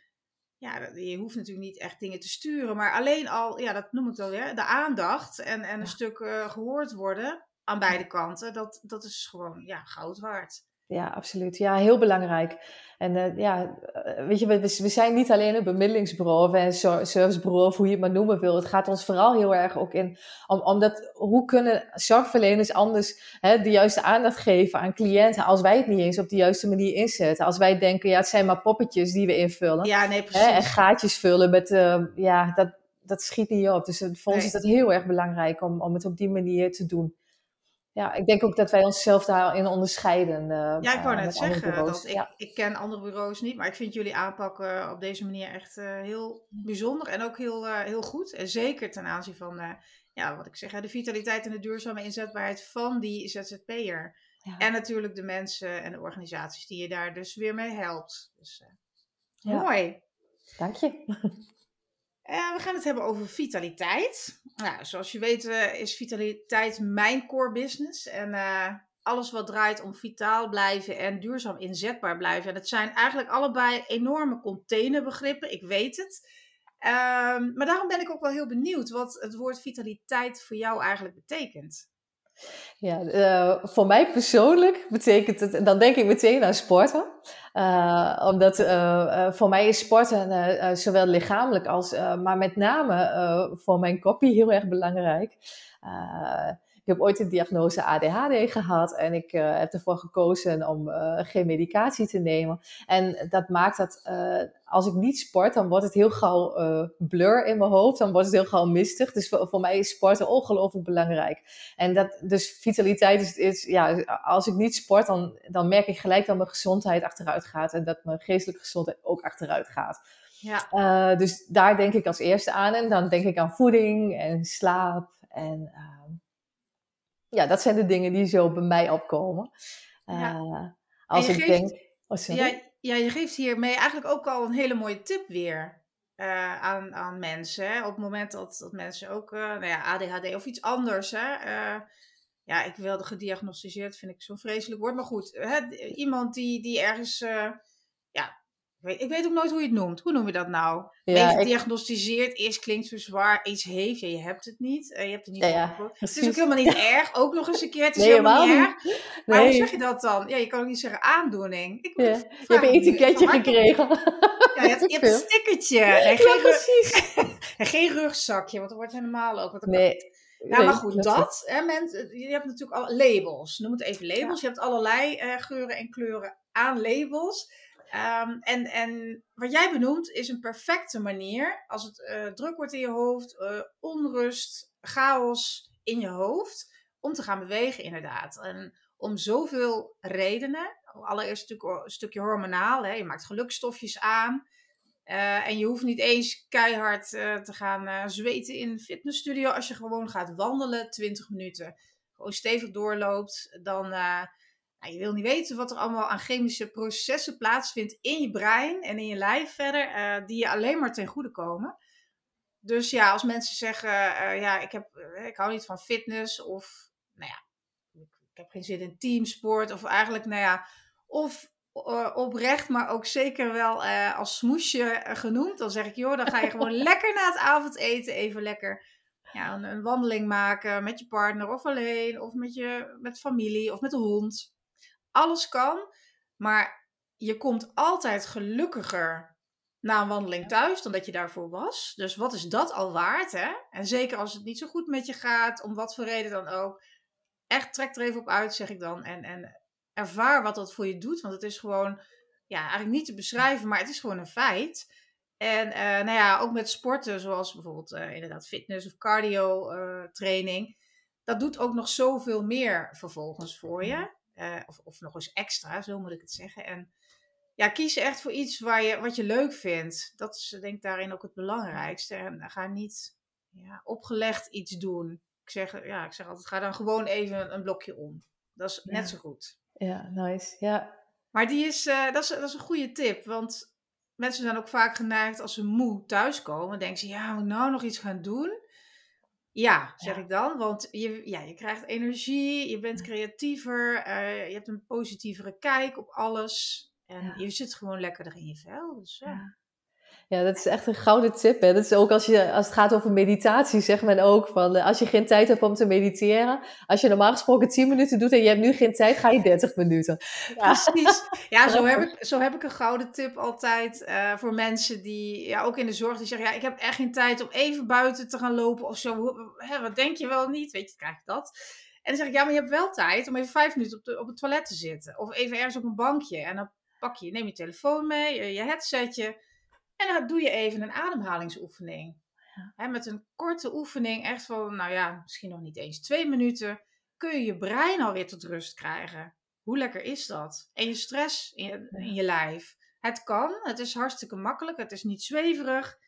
ja, je hoeft natuurlijk niet echt dingen te sturen, maar alleen al, ja, dat noem ik dan weer, de aandacht en, en een stuk uh, gehoord worden aan beide kanten, dat, dat is gewoon ja, goud waard ja, absoluut. Ja, heel belangrijk. En uh, ja, eh, weet je, we, we zijn niet alleen een bemiddelingsbureau of een servicebureau of hoe je het maar noemen wil. Het gaat ons vooral heel erg ook in, om, omdat hoe kunnen zorgverleners anders hè, de juiste aandacht geven aan cliënten als wij het niet eens op de juiste manier inzetten. Als wij denken, ja, het zijn maar poppetjes die we invullen. Ja, nee, precies. Hè, en gaatjes vullen met, uh, ja, dat, dat schiet niet op. Dus voor ons is dat heel erg belangrijk om, om het op die manier te doen ja, ik denk ook dat wij onszelf daarin onderscheiden. Uh, ja, ik wou net zeggen, dat ik, ik ken andere bureaus niet, maar ik vind jullie aanpakken op deze manier echt uh, heel bijzonder en ook heel, uh, heel goed. En zeker ten aanzien van, ja, wat ik zeg, de vitaliteit en de duurzame inzetbaarheid van die ZZP'er. Ja. En natuurlijk de mensen en de organisaties die je daar dus weer mee helpt. Dus ja. mooi. Dank je. Uh, we gaan het hebben over vitaliteit. Nou, zoals je weet uh, is vitaliteit mijn core business. En uh, alles wat draait om vitaal blijven en duurzaam inzetbaar blijven. En het zijn eigenlijk allebei enorme containerbegrippen, ik weet het. Ehm, maar daarom ben ik ook wel heel benieuwd wat het woord vitaliteit voor jou eigenlijk betekent. Ja, uh, voor mij persoonlijk betekent het, dan denk ik meteen aan sporten. Uh, omdat uh, voor mij is sporten zowel lichamelijk als, maar met name voor mijn kopie heel erg belangrijk. Ik heb ooit een diagnose ADHD gehad en ik uh, heb ervoor gekozen om uh, geen medicatie te nemen. En dat maakt dat uh, als ik niet sport, dan wordt het heel gauw blur in mijn hoofd. Dan wordt het heel gauw mistig. Dus voor, voor mij is sporten ongelooflijk belangrijk. En dat, dus vitaliteit is, is, ja, als ik niet sport, dan, dan merk ik gelijk dat mijn gezondheid achteruit gaat. En dat mijn geestelijke gezondheid ook achteruit gaat. Ja. dus daar denk ik als eerste aan. En dan denk ik aan voeding en slaap en ja, dat zijn de dingen die zo bij mij opkomen. Ja. Uh, als ik geeft, denk. Oh, ja, ja, je geeft hiermee eigenlijk ook al een hele mooie tip weer. Uh, aan, aan mensen. Hè? Op het moment dat, dat mensen ook uh, nou ja, ADHD of iets anders. Hè? ja, ik wilde gediagnosticeerd, vind ik zo'n vreselijk woord. Maar goed, hè? iemand die, die ergens ja, ik weet ook nooit hoe je het noemt. Hoe noem je dat nou? Ja, Gediagnosticeerd is, klinkt zo zwaar. Iets heeft, ja, je hebt het niet. Uh, je hebt het niet ja, Het is ook helemaal niet erg. Ook nog eens een keer. Het is helemaal niet erg. Maar hoe zeg je dat dan? Ja, je kan ook niet zeggen aandoening. Ik ja. Je hebt een etiketje gekregen. Ja, je hebt, je hebt een stickertje. En geen, precies. en geen rugzakje, want er wordt helemaal ook. nee. Nou, maar goed, dat. Hè, mensen, je hebt natuurlijk al labels. Noem het even labels. Je hebt allerlei uh, geuren en kleuren aan labels. Um, en, en wat jij benoemt is een perfecte manier als het uh, druk wordt in je hoofd, uh, onrust, chaos in je hoofd, om te gaan bewegen inderdaad. En om zoveel redenen. Allereerst natuurlijk een stukje hormonaal. Je maakt gelukstofjes aan. Uh, en je hoeft niet eens keihard te gaan zweten in een fitnessstudio. Als je gewoon gaat wandelen, 20 minuten, gewoon stevig doorloopt, dan nou, je wil niet weten wat er allemaal aan chemische processen plaatsvindt in je brein en in je lijf verder, uh, die je alleen maar ten goede komen. Dus ja, als mensen zeggen, uh, ja, ik, heb, uh, ik hou niet van fitness of, nou ja, ik, ik, heb geen zin in teamsport of eigenlijk, nou ja, of oprecht, maar ook zeker wel als smoesje genoemd, dan zeg ik, joh, dan ga je gewoon lekker na het avondeten even lekker ja, een, een, wandeling maken met je partner of alleen, of met je met familie of met de hond alles kan, maar je komt altijd gelukkiger na een wandeling thuis dan dat je daarvoor was. Dus wat is dat al waard, hè? En zeker als het niet zo goed met je gaat, om wat voor reden dan ook. Echt trek er even op uit, zeg ik dan. En, en ervaar wat dat voor je doet. Want het is gewoon, ja, eigenlijk niet te beschrijven, maar het is gewoon een feit. En uh, nou ja, ook met sporten, zoals bijvoorbeeld uh, inderdaad fitness of cardio uh, training. Dat doet ook nog zoveel meer vervolgens voor je. Uh, of, of nog eens extra, zo moet ik het zeggen. En ja, kies echt voor iets waar je, wat je leuk vindt. Dat is denk ik daarin ook het belangrijkste. En ga niet ja, opgelegd iets doen. Ik zeg, ja, ik zeg altijd, ga dan gewoon even een blokje om. Dat is net zo goed. Ja, nice. Ja. Maar die is, uh, dat, is, dat is een goede tip. Want mensen zijn ook vaak geneigd als ze moe thuiskomen. denken ze, ja, moet ik nou nog iets gaan doen? Ja, zeg ik dan. Want je, ja, je krijgt energie, je bent creatiever, uh, je hebt een positievere kijk op alles. En je zit gewoon lekkerder in je vel. Dus, ja. Ja, dat is echt een gouden tip. Hè? Dat is ook als, je, als het gaat over meditatie, zegt men ook van eh, als je geen tijd hebt om te mediteren, als je normaal gesproken 10 minuten doet en je hebt nu geen tijd, ga je 30 minuten. Ja. Precies. Ja, zo heb, ik, zo heb ik een gouden tip altijd uh, voor mensen die, ja, ook in de zorg, die zeggen, ja, ik heb echt geen tijd om even buiten te gaan lopen of zo. Hè, wat denk je wel niet? Weet je, krijg ik dat. En dan zeg ik, ja, maar je hebt wel tijd om even vijf minuten op, de, op het toilet te zitten. Of even ergens op een bankje. En dan pak je, neem je telefoon mee, je headsetje. En dan doe je even een ademhalingsoefening. Ja. met een korte oefening, echt van, nou ja, misschien nog niet eens twee minuten, kun je je brein alweer tot rust krijgen. Hoe lekker is dat? En je stress in, in je lijf. Het kan, het is hartstikke makkelijk, het is niet zweverig.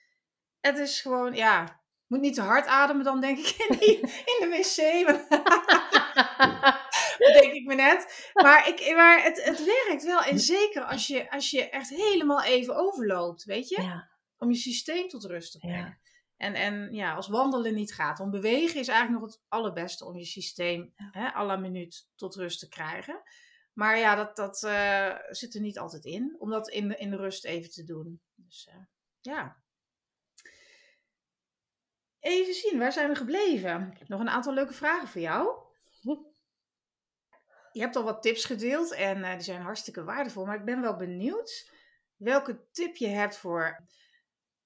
Het is gewoon, ja, moet niet te hard ademen dan, denk ik, in, in de wc. denk ik me net. Maar, ik, maar het, het werkt wel. En zeker als je, als je echt helemaal even overloopt, weet je? Ja. Om je systeem tot rust te brengen. En, en ja, als wandelen niet gaat. Om bewegen is eigenlijk nog het allerbeste om je systeem ja. hè, à la minuut tot rust te krijgen. Maar ja, dat, dat uh, zit er niet altijd in. Om dat in, in de rust even te doen. Dus uh, ja. Even zien, waar zijn we gebleven? Ik heb nog een aantal leuke vragen voor jou. Je hebt al wat tips gedeeld en uh, die zijn hartstikke waardevol. Maar ik ben wel benieuwd welke tip je hebt voor,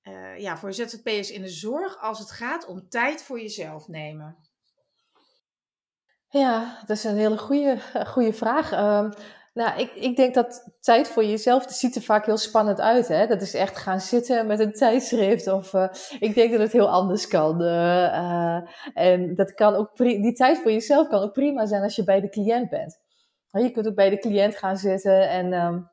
uh, ja, voor ZZP'ers in de zorg als het gaat om tijd voor jezelf nemen. Ja, dat is een hele goede, goede vraag. Uh, nou, ik, ik denk dat tijd voor jezelf, dat ziet er vaak heel spannend uit. Hè? Dat is echt gaan zitten met een tijdschrift. Of uh, ik denk dat het heel anders kan. Uh, en dat kan ook die tijd voor jezelf kan ook prima zijn als je bij de cliënt bent. Je kunt ook bij de cliënt gaan zitten en um,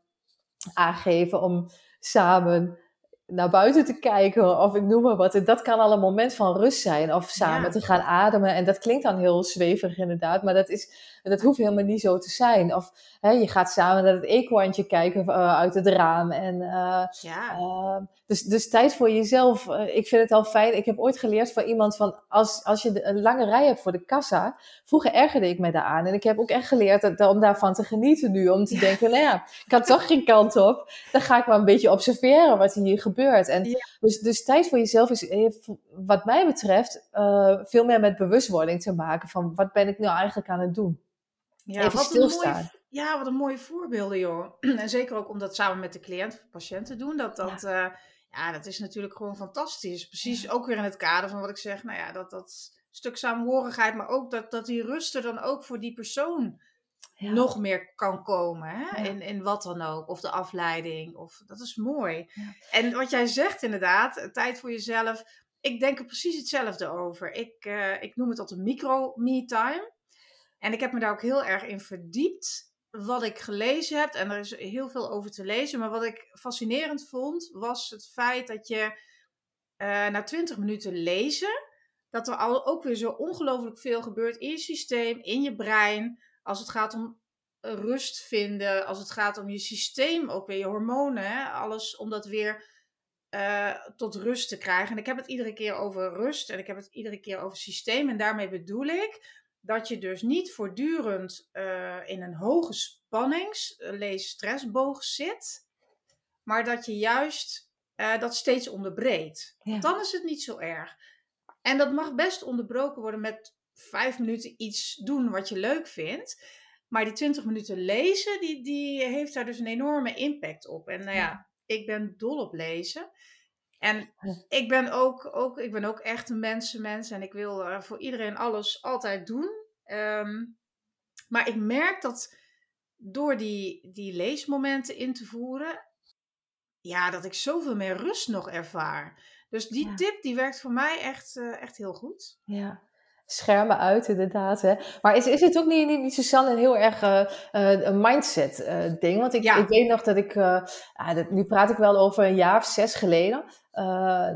aangeven om samen naar buiten te kijken of ik noem maar wat. Dat kan al een moment van rust zijn of samen te gaan ademen. En dat klinkt dan heel zweverig inderdaad, maar dat, is, dat hoeft helemaal niet zo te zijn. Of hè, je gaat samen naar het eekhoorntje kijken uh, uit het raam. En, uh, ja. Uh, dus, dus tijd voor jezelf. Eh, ik vind het al fijn. Ik heb ooit geleerd van iemand van als, als je een lange rij hebt voor de kassa. Vroeger ergerde ik me daaraan. En ik heb ook echt geleerd dat, om daarvan te genieten nu. Om te denken, nou ja, ik kan toch geen kant op. Dan ga ik maar een beetje observeren wat hier gebeurt. En dus, dus tijd voor jezelf is, heeft, wat mij betreft, veel meer met bewustwording te maken. Van wat ben ik nou eigenlijk aan het doen? Ja, Even stilstaan. Mooie, ja, wat een mooie voorbeelden, joh. En zeker ook om dat samen met de cliënt of patiënt te doen. Dat, dat, ja. Uh, ja, dat is natuurlijk gewoon fantastisch. Precies ook weer in het kader van wat ik zeg. Nou ja, dat, dat stuk samenhorigheid, maar ook dat, dat die rust er dan ook voor die persoon ja. nog meer kan komen. Hè? Ja. In, in wat dan ook. Of de afleiding. Of, dat is mooi. Ja. En wat jij zegt inderdaad, tijd voor jezelf. Ik denk er precies hetzelfde over. Ik, uh, ik noem het altijd micro-me-time. En ik heb me daar ook heel erg in verdiept. Wat ik gelezen heb, en er is heel veel over te lezen. Maar wat ik fascinerend vond, was het feit dat je uh, na 20 minuten lezen. Dat er al ook weer zo ongelooflijk veel gebeurt in je systeem, in je brein als het gaat om rust vinden, als het gaat om je systeem, ook weer je hormonen, alles om dat weer uh, tot rust te krijgen. En ik heb het iedere keer over rust en ik heb het iedere keer over systeem. En daarmee bedoel ik dat je dus niet voortdurend uh, in een hoge spannings, lees stressboog zit, maar dat je juist uh, dat steeds onderbreekt. Ja. Dan is het niet zo erg. En dat mag best onderbroken worden met vijf minuten iets doen wat je leuk vindt. Maar die twintig minuten lezen, die, die heeft daar dus een enorme impact op. En nou ja, ik ben dol op lezen. En ik ben ook, ook, ik ben ook echt een mensenmens en ik wil uh, voor iedereen alles altijd doen. Um, maar ik merk dat door die, die leesmomenten in te voeren, ja, dat ik zoveel meer rust nog ervaar. Dus die ja. tip die werkt voor mij echt, uh, echt heel goed. Ja, schermen uit, inderdaad. Hè. Maar is, is het ook niet, niet, niet zo een heel erg uh, een mindset uh, ding? Want ik, ik weet nog dat ik, dat, nu praat ik wel over een jaar of zes geleden,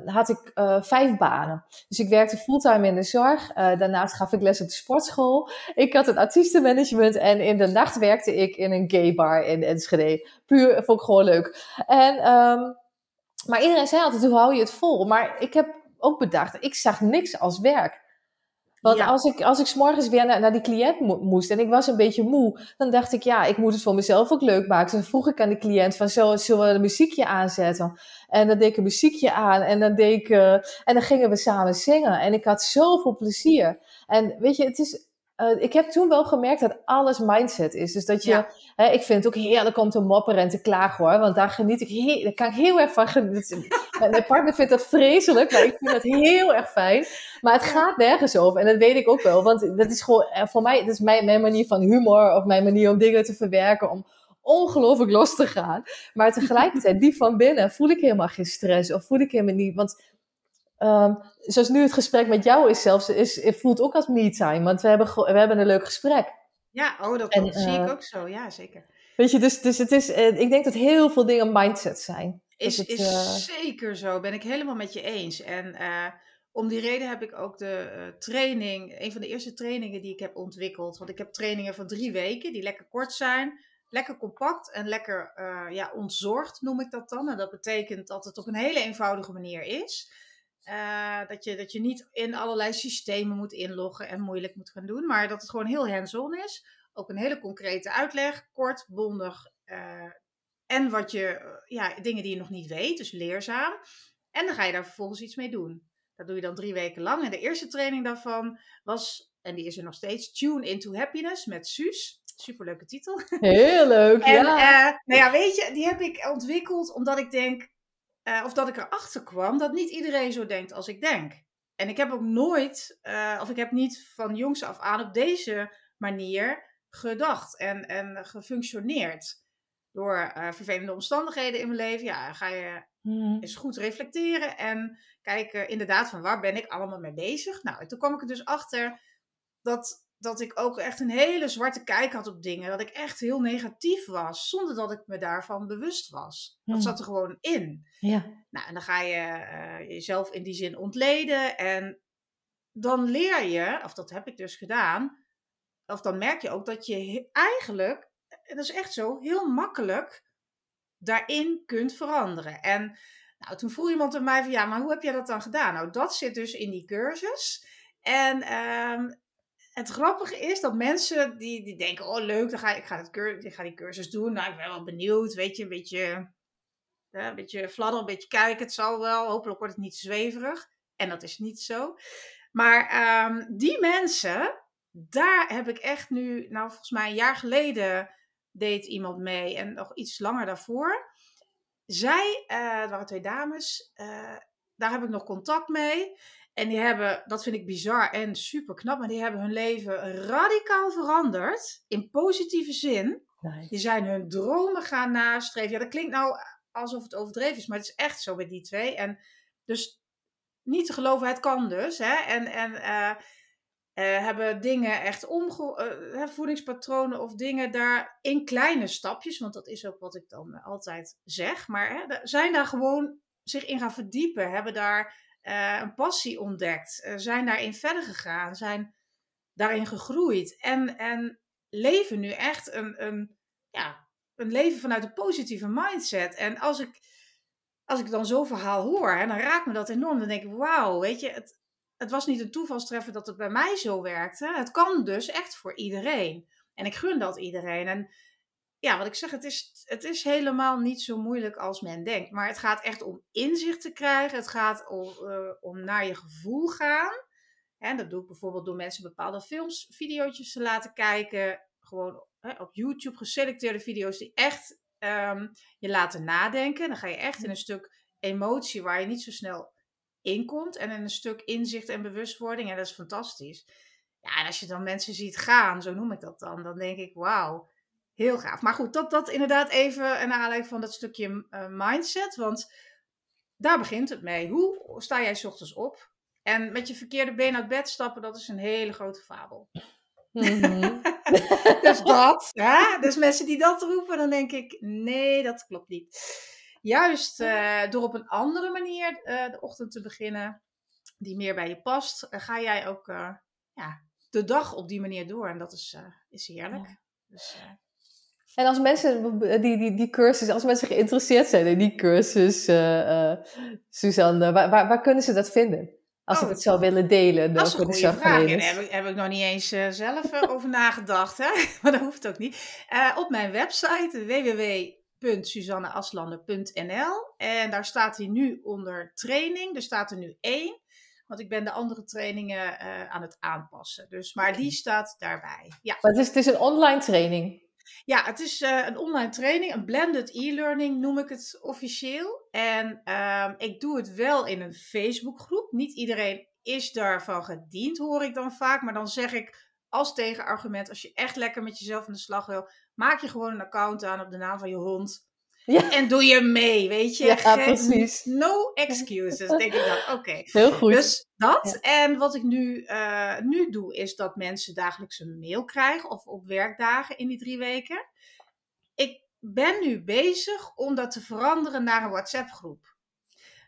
had ik vijf banen. Dus ik werkte fulltime in de zorg. daarnaast gaf ik les op de sportschool. Ik had het artiestenmanagement en in de nacht werkte ik in een gay bar in Enschede. Puur, vond ik gewoon leuk. En... Um, maar iedereen zei altijd, hoe hou je het vol? Maar ik heb ook bedacht, ik zag niks als werk. Want als ik, als ik s'morgens weer naar, naar die cliënt moest en ik was een beetje moe, dan dacht ik, ja, ik moet het voor mezelf ook leuk maken. Dus dan vroeg ik aan die cliënt van, zullen, zullen we een muziekje aanzetten? En dan deed ik een muziekje aan en dan, deed ik, uh, en dan gingen we samen zingen. En ik had zoveel plezier. En weet je, het is, uh, ik heb toen wel gemerkt dat alles mindset is. Dus dat je, hè, ik vind het ook heerlijk om te mopperen en te klagen hoor. Want daar geniet ik, heel, daar kan ik heel erg van genieten. Mijn partner vindt dat vreselijk, maar ik vind dat heel erg fijn. Maar het gaat nergens over. En dat weet ik ook wel. Want dat is gewoon, eh, voor mij, dat is mijn, mijn manier van humor. Of mijn manier om dingen te verwerken. Om ongelooflijk los te gaan. Maar tegelijkertijd, die van binnen, voel ik helemaal geen stress. Of voel ik helemaal niet, want Um, zoals nu het gesprek met jou is zelfs, is, het voelt ook als me-time, want we hebben, we hebben een leuk gesprek. Ja, oh, dat, en, zie ik eh, ook zo, ja, zeker. Weet je, dus, dus het is, uh, ik denk dat heel veel dingen mindset zijn. Is, het, is uh, zeker zo, ben ik helemaal met je eens. En om die reden heb ik ook de training, een van de eerste trainingen die ik heb ontwikkeld. Want ik heb trainingen van drie weken, die lekker kort zijn, lekker compact en lekker ja, ontzorgd noem ik dat dan. En dat betekent dat het op een hele eenvoudige manier is. Uh, dat, je, dat je niet in allerlei systemen moet inloggen en moeilijk moet gaan doen, maar dat het gewoon heel hands-on is. Ook een hele concrete uitleg, kort, bondig. Uh, en wat je, ja, dingen die je nog niet weet, dus leerzaam. En dan ga je daar vervolgens iets mee doen. Dat doe je dan drie weken lang. En de eerste training daarvan was, en die is er nog steeds, Tune into Happiness met Suus. Superleuke titel. Heel leuk, en, ja. Uh, nou ja, weet je, die heb ik ontwikkeld omdat ik denk, uh, of dat ik erachter kwam dat niet iedereen zo denkt als ik denk. En ik heb ook nooit, uh, of ik heb niet van jongs af aan op deze manier gedacht en, en gefunctioneerd. Door uh, vervelende omstandigheden in mijn leven, ja, ga je mm. eens goed reflecteren en kijken inderdaad van waar ben ik allemaal mee bezig. Nou, toen kwam ik er dus achter dat dat ik ook echt een hele zwarte kijk had op dingen. Dat ik echt heel negatief was, zonder dat ik me daarvan bewust was. Dat hmm. zat er gewoon in. Ja. Nou, en dan ga je uh, jezelf in die zin ontleden. En dan leer je, of dat heb ik dus gedaan, of dan merk je ook dat je eigenlijk, dat is echt zo, heel makkelijk daarin kunt veranderen. En nou, toen vroeg iemand aan mij van, ja, maar hoe heb je dat dan gedaan? Nou, dat zit dus in die cursus. En um, het grappige is dat mensen die, die denken, oh leuk, dan ga ik, ga ik ga die cursus doen. Nou, ik ben wel benieuwd, weet je, een beetje, ja, een beetje fladderen, een beetje kijken. Het zal wel, hopelijk wordt het niet zweverig. En dat is niet zo. Maar um, die mensen, daar heb ik echt nu, nou volgens mij een jaar geleden deed iemand mee en nog iets langer daarvoor. Zij, uh, het waren twee dames, uh, daar heb ik nog contact mee. En die hebben, dat vind ik bizar en super knap, maar die hebben hun leven radicaal veranderd. In positieve zin. Die zijn hun dromen gaan nastreven. Ja, dat klinkt nou alsof het overdreven is, maar het is echt zo bij die twee. En dus niet te geloven, het kan dus. Hè? En, en uh, uh, hebben dingen echt omge... Uh, voedingspatronen of dingen daar in kleine stapjes, want dat is ook wat ik dan altijd zeg. Maar hè, zijn daar gewoon zich in gaan verdiepen, hebben daar uh, een passie ontdekt, uh, zijn daarin verder gegaan, zijn daarin gegroeid en, en leven nu echt een, een, ja, een leven vanuit een positieve mindset. En als ik, als ik dan zo'n verhaal hoor, hè, dan raakt me dat enorm. Dan denk ik, wauw, weet je, het, het was niet een toevalstreffer dat het bij mij zo werkte. Het kan dus echt voor iedereen. En ik gun dat iedereen. En ja, wat ik zeg, het is, het is helemaal niet zo moeilijk als men denkt. Maar het gaat echt om inzicht te krijgen. Het gaat om, uh, om naar je gevoel gaan. En dat doe ik bijvoorbeeld door mensen bepaalde films, video's te laten kijken. Gewoon hè, op YouTube geselecteerde video's die echt um, je laten nadenken. Dan ga je echt in een stuk emotie waar je niet zo snel in komt. En in een stuk inzicht en bewustwording. En dat is fantastisch. Ja, en als je dan mensen ziet gaan, zo noem ik dat dan, dan denk ik, wauw Heel gaaf. Maar goed, dat, dat inderdaad even een aanleiding van dat stukje uh, mindset. Want daar begint het mee. Hoe sta jij s ochtends op? En met je verkeerde been uit bed stappen, dat is een hele grote fabel. Mhm. dus dat. Ja, dus mensen die dat roepen, dan denk ik, nee, dat klopt niet. Juist uh, door op een andere manier uh, de ochtend te beginnen, die meer bij je past, uh, ga jij ook ja, de dag op die manier door. En dat is, is heerlijk. Ja. Dus, en als mensen die, die, die cursus, als mensen geïnteresseerd zijn in die cursus, Suzanne, waar, waar, waar kunnen ze dat vinden? Als oh, ik het zou willen delen. Dat is een goede vraag. Daar heb ik, heb ik nog niet eens uh, zelf over nagedacht. Hè? Maar dat hoeft ook niet. Op mijn website www.suzanneaslander.nl En daar staat hij nu onder training. Er staat er nu één. Want ik ben de andere trainingen aan het aanpassen. Dus, maar die staat daarbij. Ja. Maar het is, het is een online training. Ja, het is uh, een online training, een blended e-learning noem ik het officieel. En uh, ik doe het wel in een Facebookgroep. Niet iedereen is daarvan gediend, hoor ik dan vaak. Maar dan zeg ik als tegenargument, als je echt lekker met jezelf aan de slag wil, maak je gewoon een account aan op de naam van je hond. Ja. En doe je mee, weet je? Ja, precies. No excuses, denk ik dan. Oké. Heel goed. Dus dat. En wat ik nu, uh, nu doe, is dat mensen dagelijks een mail krijgen. Of op werkdagen in die drie weken. Ik ben nu bezig om dat te veranderen naar een WhatsApp-groep.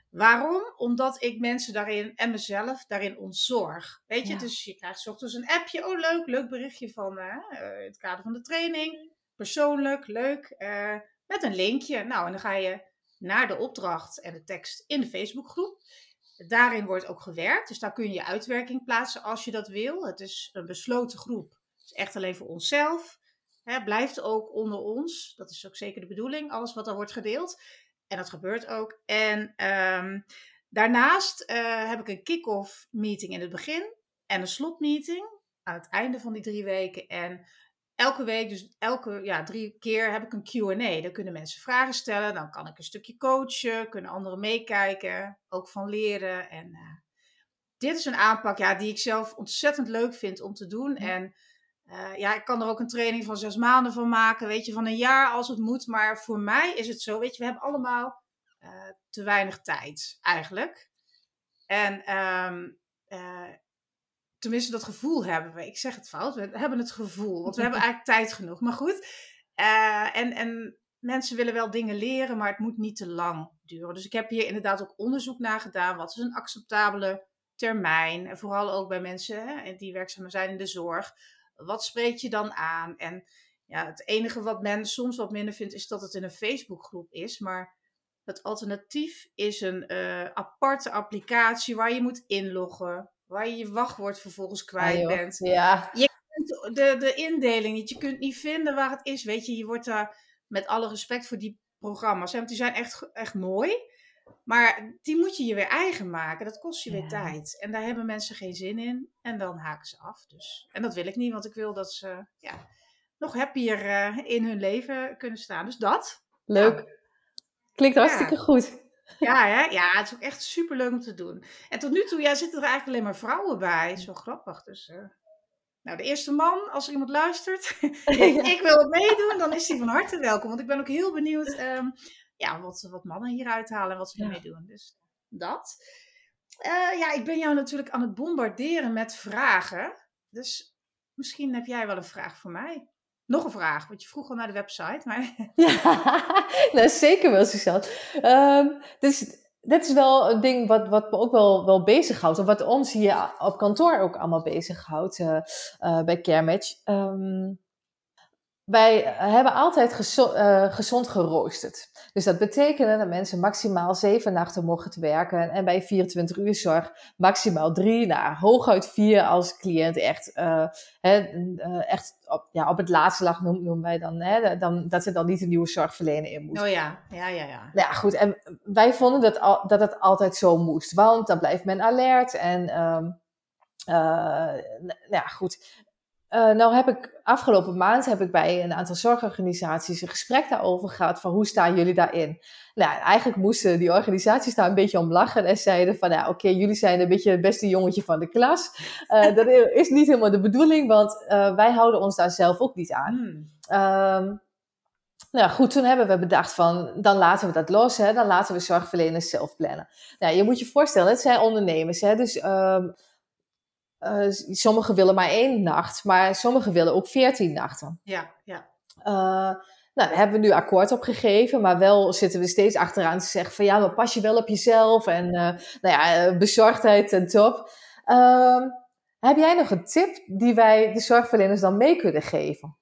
Waarom? Omdat ik mensen daarin en mezelf daarin ontzorg. Weet je, ja. dus je krijgt ochtends een appje. Oh, leuk, leuk berichtje van uh, het kader van de training. Persoonlijk, leuk. Uh, met een linkje. Nou, en dan ga je naar de opdracht en de tekst in de Facebookgroep. Daarin wordt ook gewerkt, dus daar kun je uitwerking plaatsen als je dat wil. Het is een besloten groep. Het is echt alleen voor onszelf. Blijft ook onder ons. Dat is ook zeker de bedoeling, alles wat er wordt gedeeld. En dat gebeurt ook. En um, daarnaast uh, heb ik een kick-off meeting in het begin en een slotmeeting aan het einde van die drie weken. En elke week, dus elke ja, drie keer heb ik een QA. Dan kunnen mensen vragen stellen. Dan kan ik een stukje coachen. Kunnen anderen meekijken. Ook van leren. En uh, dit is een aanpak ja, die ik zelf ontzettend leuk vind om te doen. En uh, ja, ik kan er ook een training van zes maanden van maken. Weet je, van een jaar als het moet. Maar voor mij is het zo. Weet je, we hebben allemaal uh, te weinig tijd eigenlijk. En um, tenminste dat gevoel hebben we. Ik zeg het fout, we hebben het gevoel. Want we hebben eigenlijk tijd genoeg. Maar goed, uh, en, en mensen willen wel dingen leren, maar het moet niet te lang duren. Dus ik heb hier inderdaad ook onderzoek naar gedaan. Wat is een acceptabele termijn? En vooral ook bij mensen hè, die werkzaam zijn in de zorg. Wat spreek je dan aan? En ja, het enige wat men soms wat minder vindt, is dat het in een Facebookgroep is. Maar het alternatief is een uh, aparte applicatie waar je moet inloggen waar je je wachtwoord vervolgens kwijt ah, bent. Ja. Je kunt de, de indeling niet, je kunt niet vinden waar het is. Weet je, je wordt daar met alle respect voor die programma's, want die zijn echt, echt mooi. Maar die moet je je weer eigen maken. Dat kost je weer tijd. En daar hebben mensen geen zin in. En dan haken ze af. Dus. En dat wil ik niet, want ik wil dat ze ja, nog happier uh, in hun leven kunnen staan. Dus dat. Leuk. Klinkt hartstikke ja. goed. Ja, hè? ja, het is ook echt super leuk om te doen. En tot nu toe ja, zitten er eigenlijk alleen maar vrouwen bij. Is wel grappig. Dus, uh... nou, de eerste man, als er iemand luistert, ik, ik, wil meedoen, dan is hij van harte welkom. Want ik ben ook heel benieuwd um, ja, wat, wat mannen hier uithalen en wat ze ermee doen. Dus dat. Uh, ja, ik ben jou natuurlijk aan het bombarderen met vragen. Dus misschien heb jij wel een vraag voor mij. Nog een vraag, want je vroeg al naar de website. Maar... Ja, zeker wel, Suzanne. Um, dus dit is wel een ding wat, wat me ook wel, wel bezighoudt. En wat ons hier op kantoor ook allemaal bezighoudt uh, bij CareMatch. Um, wij hebben altijd gezond, uh, gezond geroosterd. Dus dat betekende dat mensen maximaal zeven nachten mochten werken. En bij 24 uur zorg maximaal drie, nou, hooguit vier als cliënt echt, uh, hè, uh, echt op, ja, op het laatste lag, noemen, noemen wij dan, hè, dan. Dat ze dan niet een nieuwe zorgverlener in moest. Oh ja, ja, ja. Ja, ja goed. En wij vonden dat, al, dat het altijd zo moest. Want dan blijft men alert en... Um, uh, nou ja, goed. Uh, nou heb ik afgelopen maand heb ik bij een aantal zorgorganisaties een gesprek daarover gehad van hoe staan jullie daarin? Nou, eigenlijk moesten die organisaties daar een beetje om lachen en zeiden van ja, oké, okay, jullie zijn een beetje het beste jongetje van de klas. Uh, dat is niet helemaal de bedoeling, want uh, wij houden ons daar zelf ook niet aan. Hmm. Um, Nou goed, toen hebben we bedacht van, dan laten we dat los, hè, dan laten we zorgverleners zelf plannen. Nou, je moet je voorstellen, het zijn ondernemers, hè, dus um, uh, sommigen willen maar één nacht, maar sommigen willen ook veertien nachten. Ja, ja. Uh, nou, daar hebben we nu akkoord op gegeven, maar wel zitten we steeds achteraan te zeggen van ja, maar pas je wel op jezelf en uh, nou ja, bezorgdheid en top. Uh, heb jij nog een tip die wij de zorgverleners dan mee kunnen geven?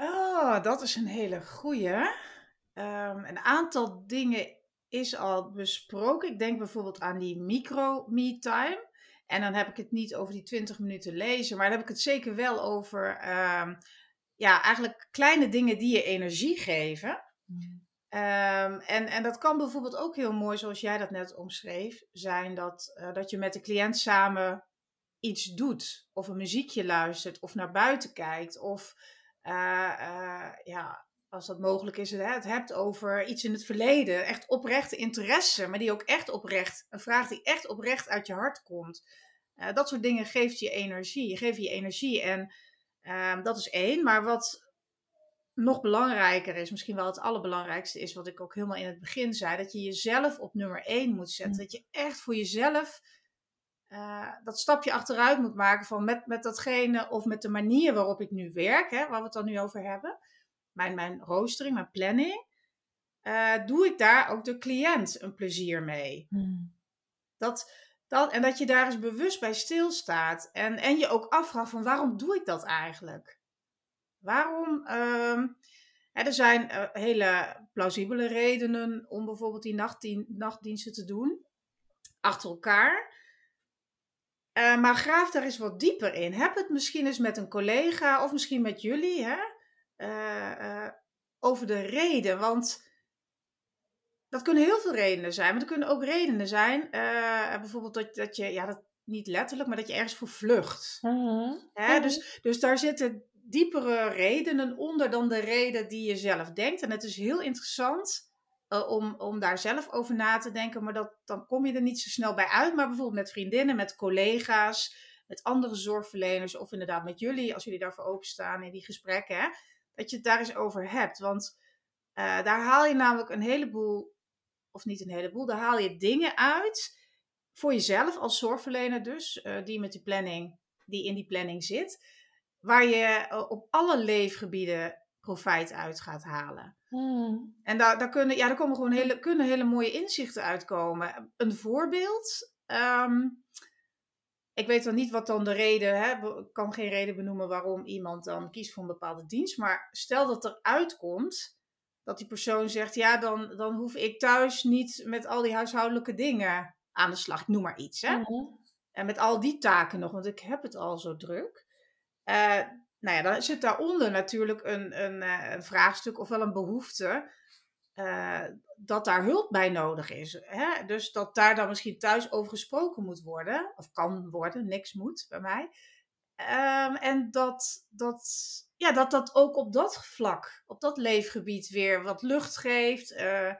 Oh, dat is een hele goeie. Um, een aantal dingen is al besproken. Ik denk bijvoorbeeld aan die micro-me-time. En dan heb ik het niet over die 20 minuten lezen, maar dan heb ik het zeker wel over um, ja, eigenlijk kleine dingen die je energie geven. Mm. Um, en, en dat kan bijvoorbeeld ook heel mooi, zoals jij dat net omschreef, zijn dat, uh, dat je met de cliënt samen iets doet. Of een muziekje luistert, of naar buiten kijkt. Of uh, uh, ja, als dat mogelijk is, het hebt over iets in het verleden. Echt oprechte interesse, maar die ook echt oprecht, een vraag die echt oprecht uit je hart komt. Uh, dat soort dingen geeft je energie. Je geeft je energie en uh, dat is één. Maar wat nog belangrijker is, misschien wel het allerbelangrijkste is, wat ik ook helemaal in het begin zei, dat je jezelf op nummer één moet zetten. Mm. Dat je echt voor jezelf uh, dat stapje achteruit moet maken van met, met datgene of met de manier waarop ik nu werk, hè, waar we het dan nu over hebben, mijn, mijn roostering, mijn planning, uh, doe ik daar ook de cliënt een plezier mee. Hmm. Dat, dat, en dat je daar eens bewust bij stilstaat en, en je ook afvraagt van waarom doe ik dat eigenlijk? Waarom? Uh, hè, er zijn uh, hele plausibele redenen om bijvoorbeeld die nachtdien, nachtdiensten te doen achter elkaar. Uh, maar graaf daar eens wat dieper in. Heb het misschien eens met een collega of misschien met jullie hè? Uh, uh, over de reden. Want dat kunnen heel veel redenen zijn. Maar er kunnen ook redenen zijn. bijvoorbeeld dat, dat je, ja, dat niet letterlijk, maar dat je ergens voor vlucht. Mm-hmm. Hè? Dus, dus daar zitten diepere redenen onder dan de reden die je zelf denkt. En het is heel interessant uh, om, om daar zelf over na te denken. Maar dat, dan kom je er niet zo snel bij uit. Maar bijvoorbeeld met vriendinnen, met collega's, met andere zorgverleners of inderdaad met jullie, als jullie daarvoor openstaan in die gesprekken, hè, dat je het daar eens over hebt. Want uh, daar haal je namelijk een heleboel, of niet een heleboel, daar haal je dingen uit voor jezelf als zorgverlener dus, uh, die met die planning, die in die planning zit, waar je op alle leefgebieden profijt uit gaat halen. Hmm. En daar, daar, kunnen, ja, daar komen gewoon hele, kunnen hele mooie inzichten uitkomen. Een voorbeeld. Um, ik weet dan niet wat dan de reden, hè, ik kan geen reden benoemen waarom iemand dan kiest voor een bepaalde dienst. Maar stel dat er uitkomt dat die persoon zegt, ja, dan, dan hoef ik thuis niet met al die huishoudelijke dingen aan de slag. Ik noem maar iets. Hè? Mm En met al die taken nog, want ik heb het al zo druk. Uh, nou ja, dan zit daaronder natuurlijk een, een, eh, een vraagstuk of wel een behoefte uh, dat daar hulp bij nodig is. Hè? Dus dat daar dan misschien thuis over gesproken moet worden, of kan worden, niks moet bij mij. Um, en dat, dat, ja, dat dat ook op dat vlak, op dat leefgebied weer wat lucht geeft. Uh,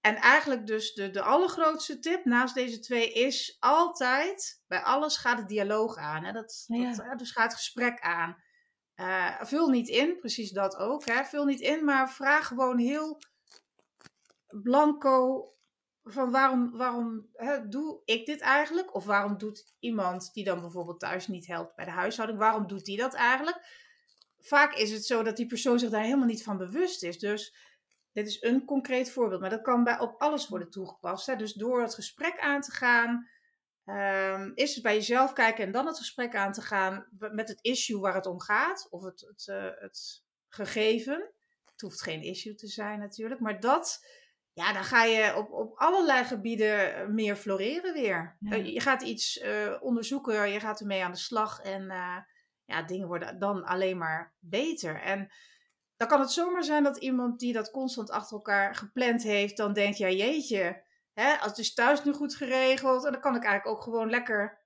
en eigenlijk dus de, de allergrootste tip naast deze twee is altijd, bij alles gaat het dialoog aan. Hè? Dat, ja. dus gaat het gesprek aan. Uh, vul niet in, precies dat ook. Hè. Vul niet in, maar vraag gewoon heel blanco van waarom, waarom hè, doe ik dit eigenlijk? Of waarom doet iemand die dan bijvoorbeeld thuis niet helpt bij de huishouding, waarom doet die dat eigenlijk? Vaak is het zo dat die persoon zich daar helemaal niet van bewust is. Dus dit is een concreet voorbeeld, maar dat kan bij, op alles worden toegepast. Hè. Dus door het gesprek aan te gaan, Um, is het bij jezelf kijken en dan het gesprek aan te gaan met het issue waar het om gaat, of het, het, uh, het gegeven. Het hoeft geen issue te zijn natuurlijk, maar dat, ja, dan ga je op, op allerlei gebieden eh, meer floreren weer. Ja. Uh, je gaat iets uh, onderzoeken, je gaat ermee aan de slag en ja, dingen worden dan alleen maar beter. En dan kan het zomaar zijn dat iemand die dat constant achter elkaar gepland heeft, dan denkt, ja jeetje, Hè, als het is thuis nu goed geregeld. En dan kan ik eigenlijk ook gewoon lekker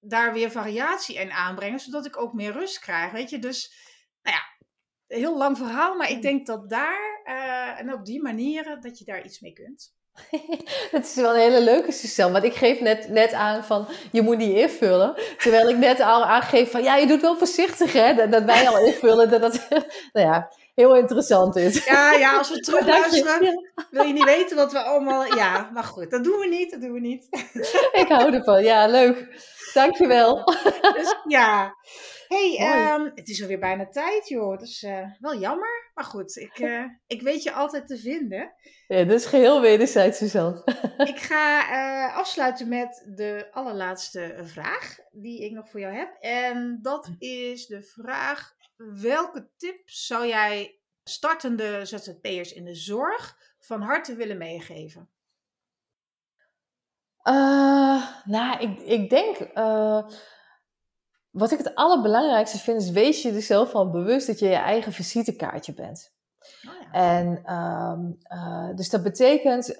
daar weer variatie in aanbrengen. Zodat ik ook meer rust krijg. Weet je, dus nou ja, heel lang verhaal. Maar ik denk dat daar en op die manieren dat je daar iets mee kunt. Het is wel een hele leuke system. Want ik geef net, net aan van je moet niet invullen. Terwijl ik net al aangeef van ja, je doet wel voorzichtig hè. Dat, dat wij al invullen. Dat, dat, nou ja, heel interessant is. Ja, ja als we terug luisteren, wil je niet weten wat we allemaal... Ja, maar goed, dat doen we niet, dat doen we niet. Ik hou ervan, ja, leuk. Dankjewel. Dus, ja. Hey, um, het is alweer bijna tijd, joh. Dat is uh, wel jammer. Maar goed, ik, uh, ik weet je altijd te vinden. Ja, dat is geheel wederzijds, Suzanne. ik ga uh, afsluiten met de allerlaatste vraag die ik nog voor jou heb. En dat is de vraag: welke tip zou jij startende ZZP'ers in de zorg van harte willen meegeven? Uh, nou, ik, ik denk. Uh, wat ik het allerbelangrijkste vind, is wees je er zelf van bewust dat je je eigen visitekaartje bent. Oh ja. En um, uh, dus dat betekent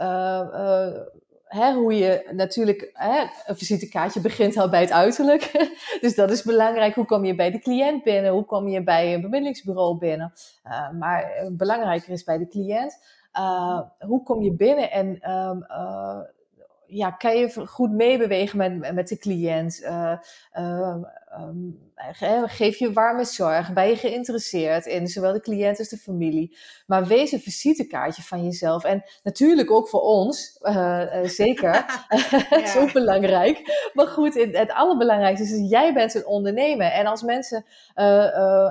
hè, hoe je natuurlijk, hè, een visitekaartje begint al bij het uiterlijk. dus dat is belangrijk. Hoe kom je bij de cliënt binnen? Hoe kom je bij een bemiddelingsbureau binnen? Uh, maar belangrijker is bij de cliënt. Uh, hoe kom je binnen en um, uh, ja, kan je goed meebewegen met, met de cliënt? Um, geef je warme zorg? Ben je geïnteresseerd in zowel de cliënt als de familie? Maar wees een visitekaartje van jezelf. En natuurlijk ook voor ons, uh, zeker. dat is ook belangrijk. Maar goed, het allerbelangrijkste is dat jij bent een ondernemer. En als mensen,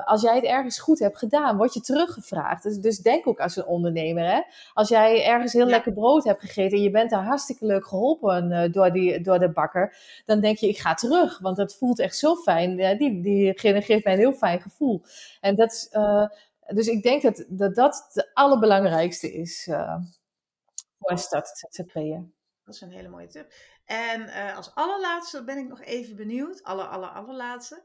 als jij het ergens goed hebt gedaan, word je teruggevraagd. Dus, dus denk ook als een ondernemer. Hè? Als jij ergens heel ja. lekker brood hebt gegeten en je bent daar hartstikke leuk geholpen door, die, door de bakker, dan denk je, ik ga terug. Want dat voelt echt zo fijn. Ja, die, diegene geeft mij een heel fijn gevoel. En dat is, uh, dus ik denk dat, dat dat de allerbelangrijkste is uh, voor een start ZZP'er. Dat is een hele mooie tip. En uh, als allerlaatste ben ik nog even benieuwd, aller, aller, allerlaatste.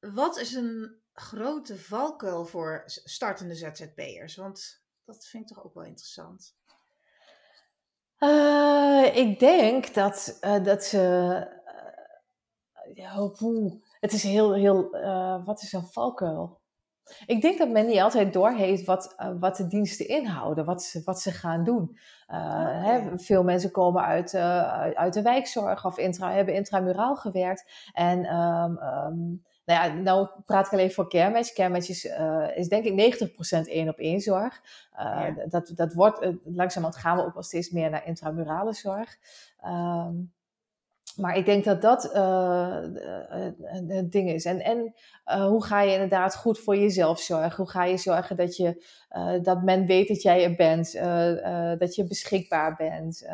Wat is een grote valkuil voor startende ZZP'ers? Want dat vind ik toch ook wel interessant. Uh, ik denk dat, uh, dat ze. Ja, poeh, het is heel, heel. wat is een valkuil? Ik denk dat men niet altijd doorheeft wat, uh, wat de diensten inhouden, wat ze, wat ze gaan doen. Uh, oh, hè, veel mensen komen uit, uh, uit de wijkzorg of intra, hebben intramuraal gewerkt. En um, um, nou ja, nou praat ik alleen voor CareMatch. CareMatch is, is denk ik 90% één op één zorg. Ja. dat, dat wordt, langzamerhand gaan we ook wel steeds meer naar intramurale zorg. Um, maar ik denk dat dat uh, het ding is. En, en hoe ga je inderdaad goed voor jezelf zorgen? Hoe ga je zorgen dat, je, dat men weet dat jij er bent? dat je beschikbaar bent?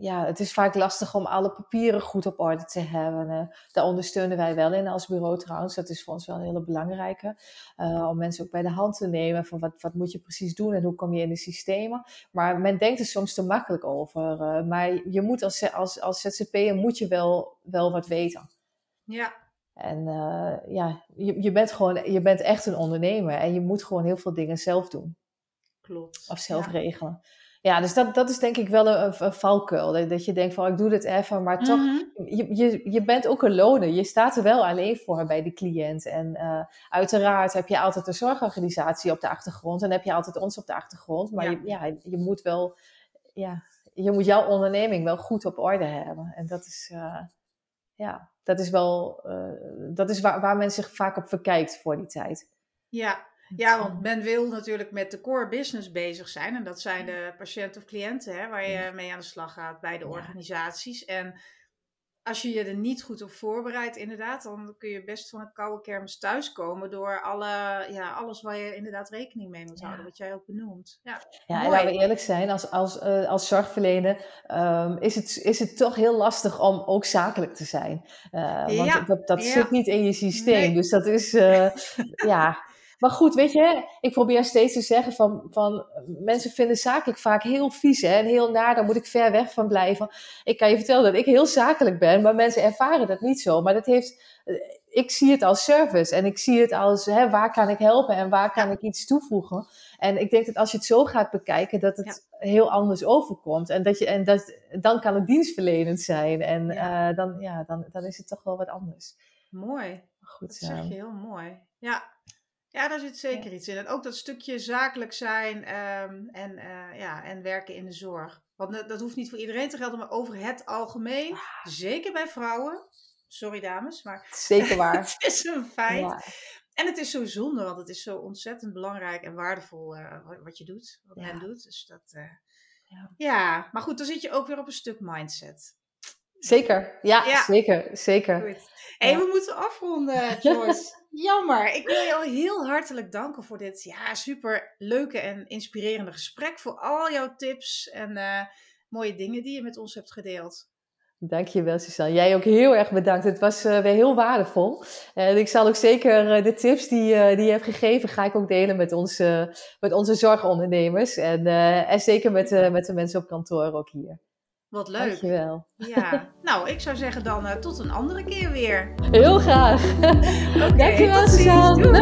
Ja, het is vaak lastig om alle papieren goed op orde te hebben. Daar ondersteunen wij wel in als bureau trouwens. Dat is voor ons wel een hele belangrijke. Uh, om mensen ook bij de hand te nemen van wat, wat moet je precies doen en hoe kom je in de systemen. Maar men denkt er soms te makkelijk over. Uh, maar je moet als, als, als ZZP'er moet je wel, wel wat weten. Ja. En ja, je, je bent gewoon, je bent echt een ondernemer en je moet gewoon heel veel dingen zelf doen. Klopt. Of zelf ja. regelen. Ja, dus dat, dat is denk ik wel een, een valkuil. Dat, dat je denkt van, ik doe dit even, maar toch, mm -hmm. je, je, je bent ook een loner. Je staat er wel alleen voor bij de cliënt. En uh, uiteraard heb je altijd een zorgorganisatie op de achtergrond en heb je altijd ons op de achtergrond. Maar ja. Je, ja, je moet wel, ja, je moet jouw onderneming wel goed op orde hebben. En dat is, uh, ja, dat is wel, uh, dat is waar, waar men zich vaak op verkijkt voor die tijd. Ja, ja, want men wil natuurlijk met de core business bezig zijn. En dat zijn de patiënten of cliënten hè, waar je mee aan de slag gaat bij de organisaties. En als je je er niet goed op voorbereidt, inderdaad, dan kun je best van een koude kermis thuiskomen door alle, ja, alles waar je inderdaad rekening mee moet houden, wat jij ook benoemt. Ja, ja en laten we eerlijk zijn, als, als, uh, als zorgverlener um, is, het, is het toch heel lastig om ook zakelijk te zijn. Uh, want ja. dat, dat zit niet in je systeem. Nee. Dus dat is, uh, ja, maar goed, weet je, ik probeer steeds te zeggen van, van mensen vinden zakelijk vaak heel vies hè, en heel naar, daar moet ik ver weg van blijven. Ik kan je vertellen dat ik heel zakelijk ben, maar mensen ervaren dat niet zo. Maar dat heeft, ik zie het als service en ik zie het als hè, waar kan ik helpen en waar kan ik iets toevoegen. En ik denk dat als je het zo gaat bekijken, dat het ja. heel anders overkomt. En, dat je, en dat, dan kan het dienstverlenend zijn. En ja. Uh, dan, ja, dan, dan is het toch wel wat anders. Mooi. Goed, dat zeg je heel mooi. Ja, ja, daar zit zeker iets in. En ook dat stukje zakelijk zijn um, en, uh, ja, en werken in de zorg. Want dat, hoeft niet voor iedereen te gelden, maar over het algemeen, ah. zeker bij vrouwen. Sorry dames, maar zeker waar. het is een feit. Ja. En het is zo zonde, want het is zo ontzettend belangrijk en waardevol wat je doet, wat men doet. Dus dat, ja. ja. maar goed, dan zit je ook weer op een stuk mindset. Zeker, ja, zeker, zeker. Goed. Hey, we moeten afronden, Joyce. Jammer. Ik wil je al heel hartelijk danken voor dit ja, super leuke en inspirerende gesprek. Voor al jouw tips en uh, mooie dingen die je met ons hebt gedeeld. Dankjewel, Suzanne. Jij ook heel erg bedankt. Het was uh, weer heel waardevol. En ik zal ook zeker uh, de tips die, die je hebt gegeven, ga ik ook delen met, ons, met onze zorgondernemers. En, en zeker met, met de mensen op kantoor ook hier. Wat leuk. Dankjewel. Ja, nou, ik zou zeggen dan uh, tot een andere keer weer. Heel graag. okay, Dankjewel, Suzanne.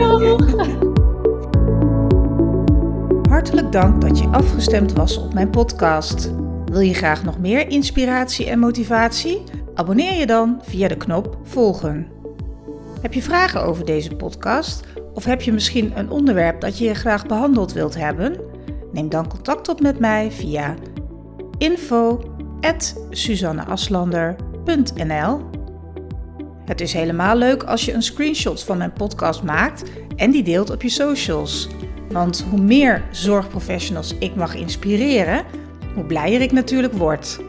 Hartelijk dank dat je afgestemd was op mijn podcast. Wil je graag nog meer inspiratie en motivatie? Abonneer je dan via de knop volgen. Heb je vragen over deze podcast? Of heb je misschien een onderwerp dat je graag behandeld wilt hebben? Neem dan contact op met mij via info suzanneaslander.nl. Het is helemaal leuk als je een screenshot van mijn podcast maakt en die deelt op je socials. Want hoe meer zorgprofessionals ik mag inspireren, hoe blijer ik natuurlijk word.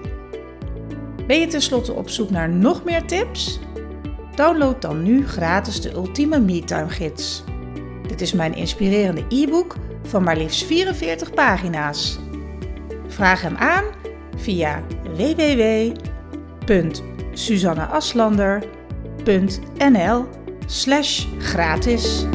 Ben je tenslotte op zoek naar nog meer tips? Download dan nu gratis de Ultieme MeTime Gids. Dit is mijn inspirerende e-book van maar liefst 44 pagina's. Vraag hem aan via www.suzanneaslander.nl slash gratis.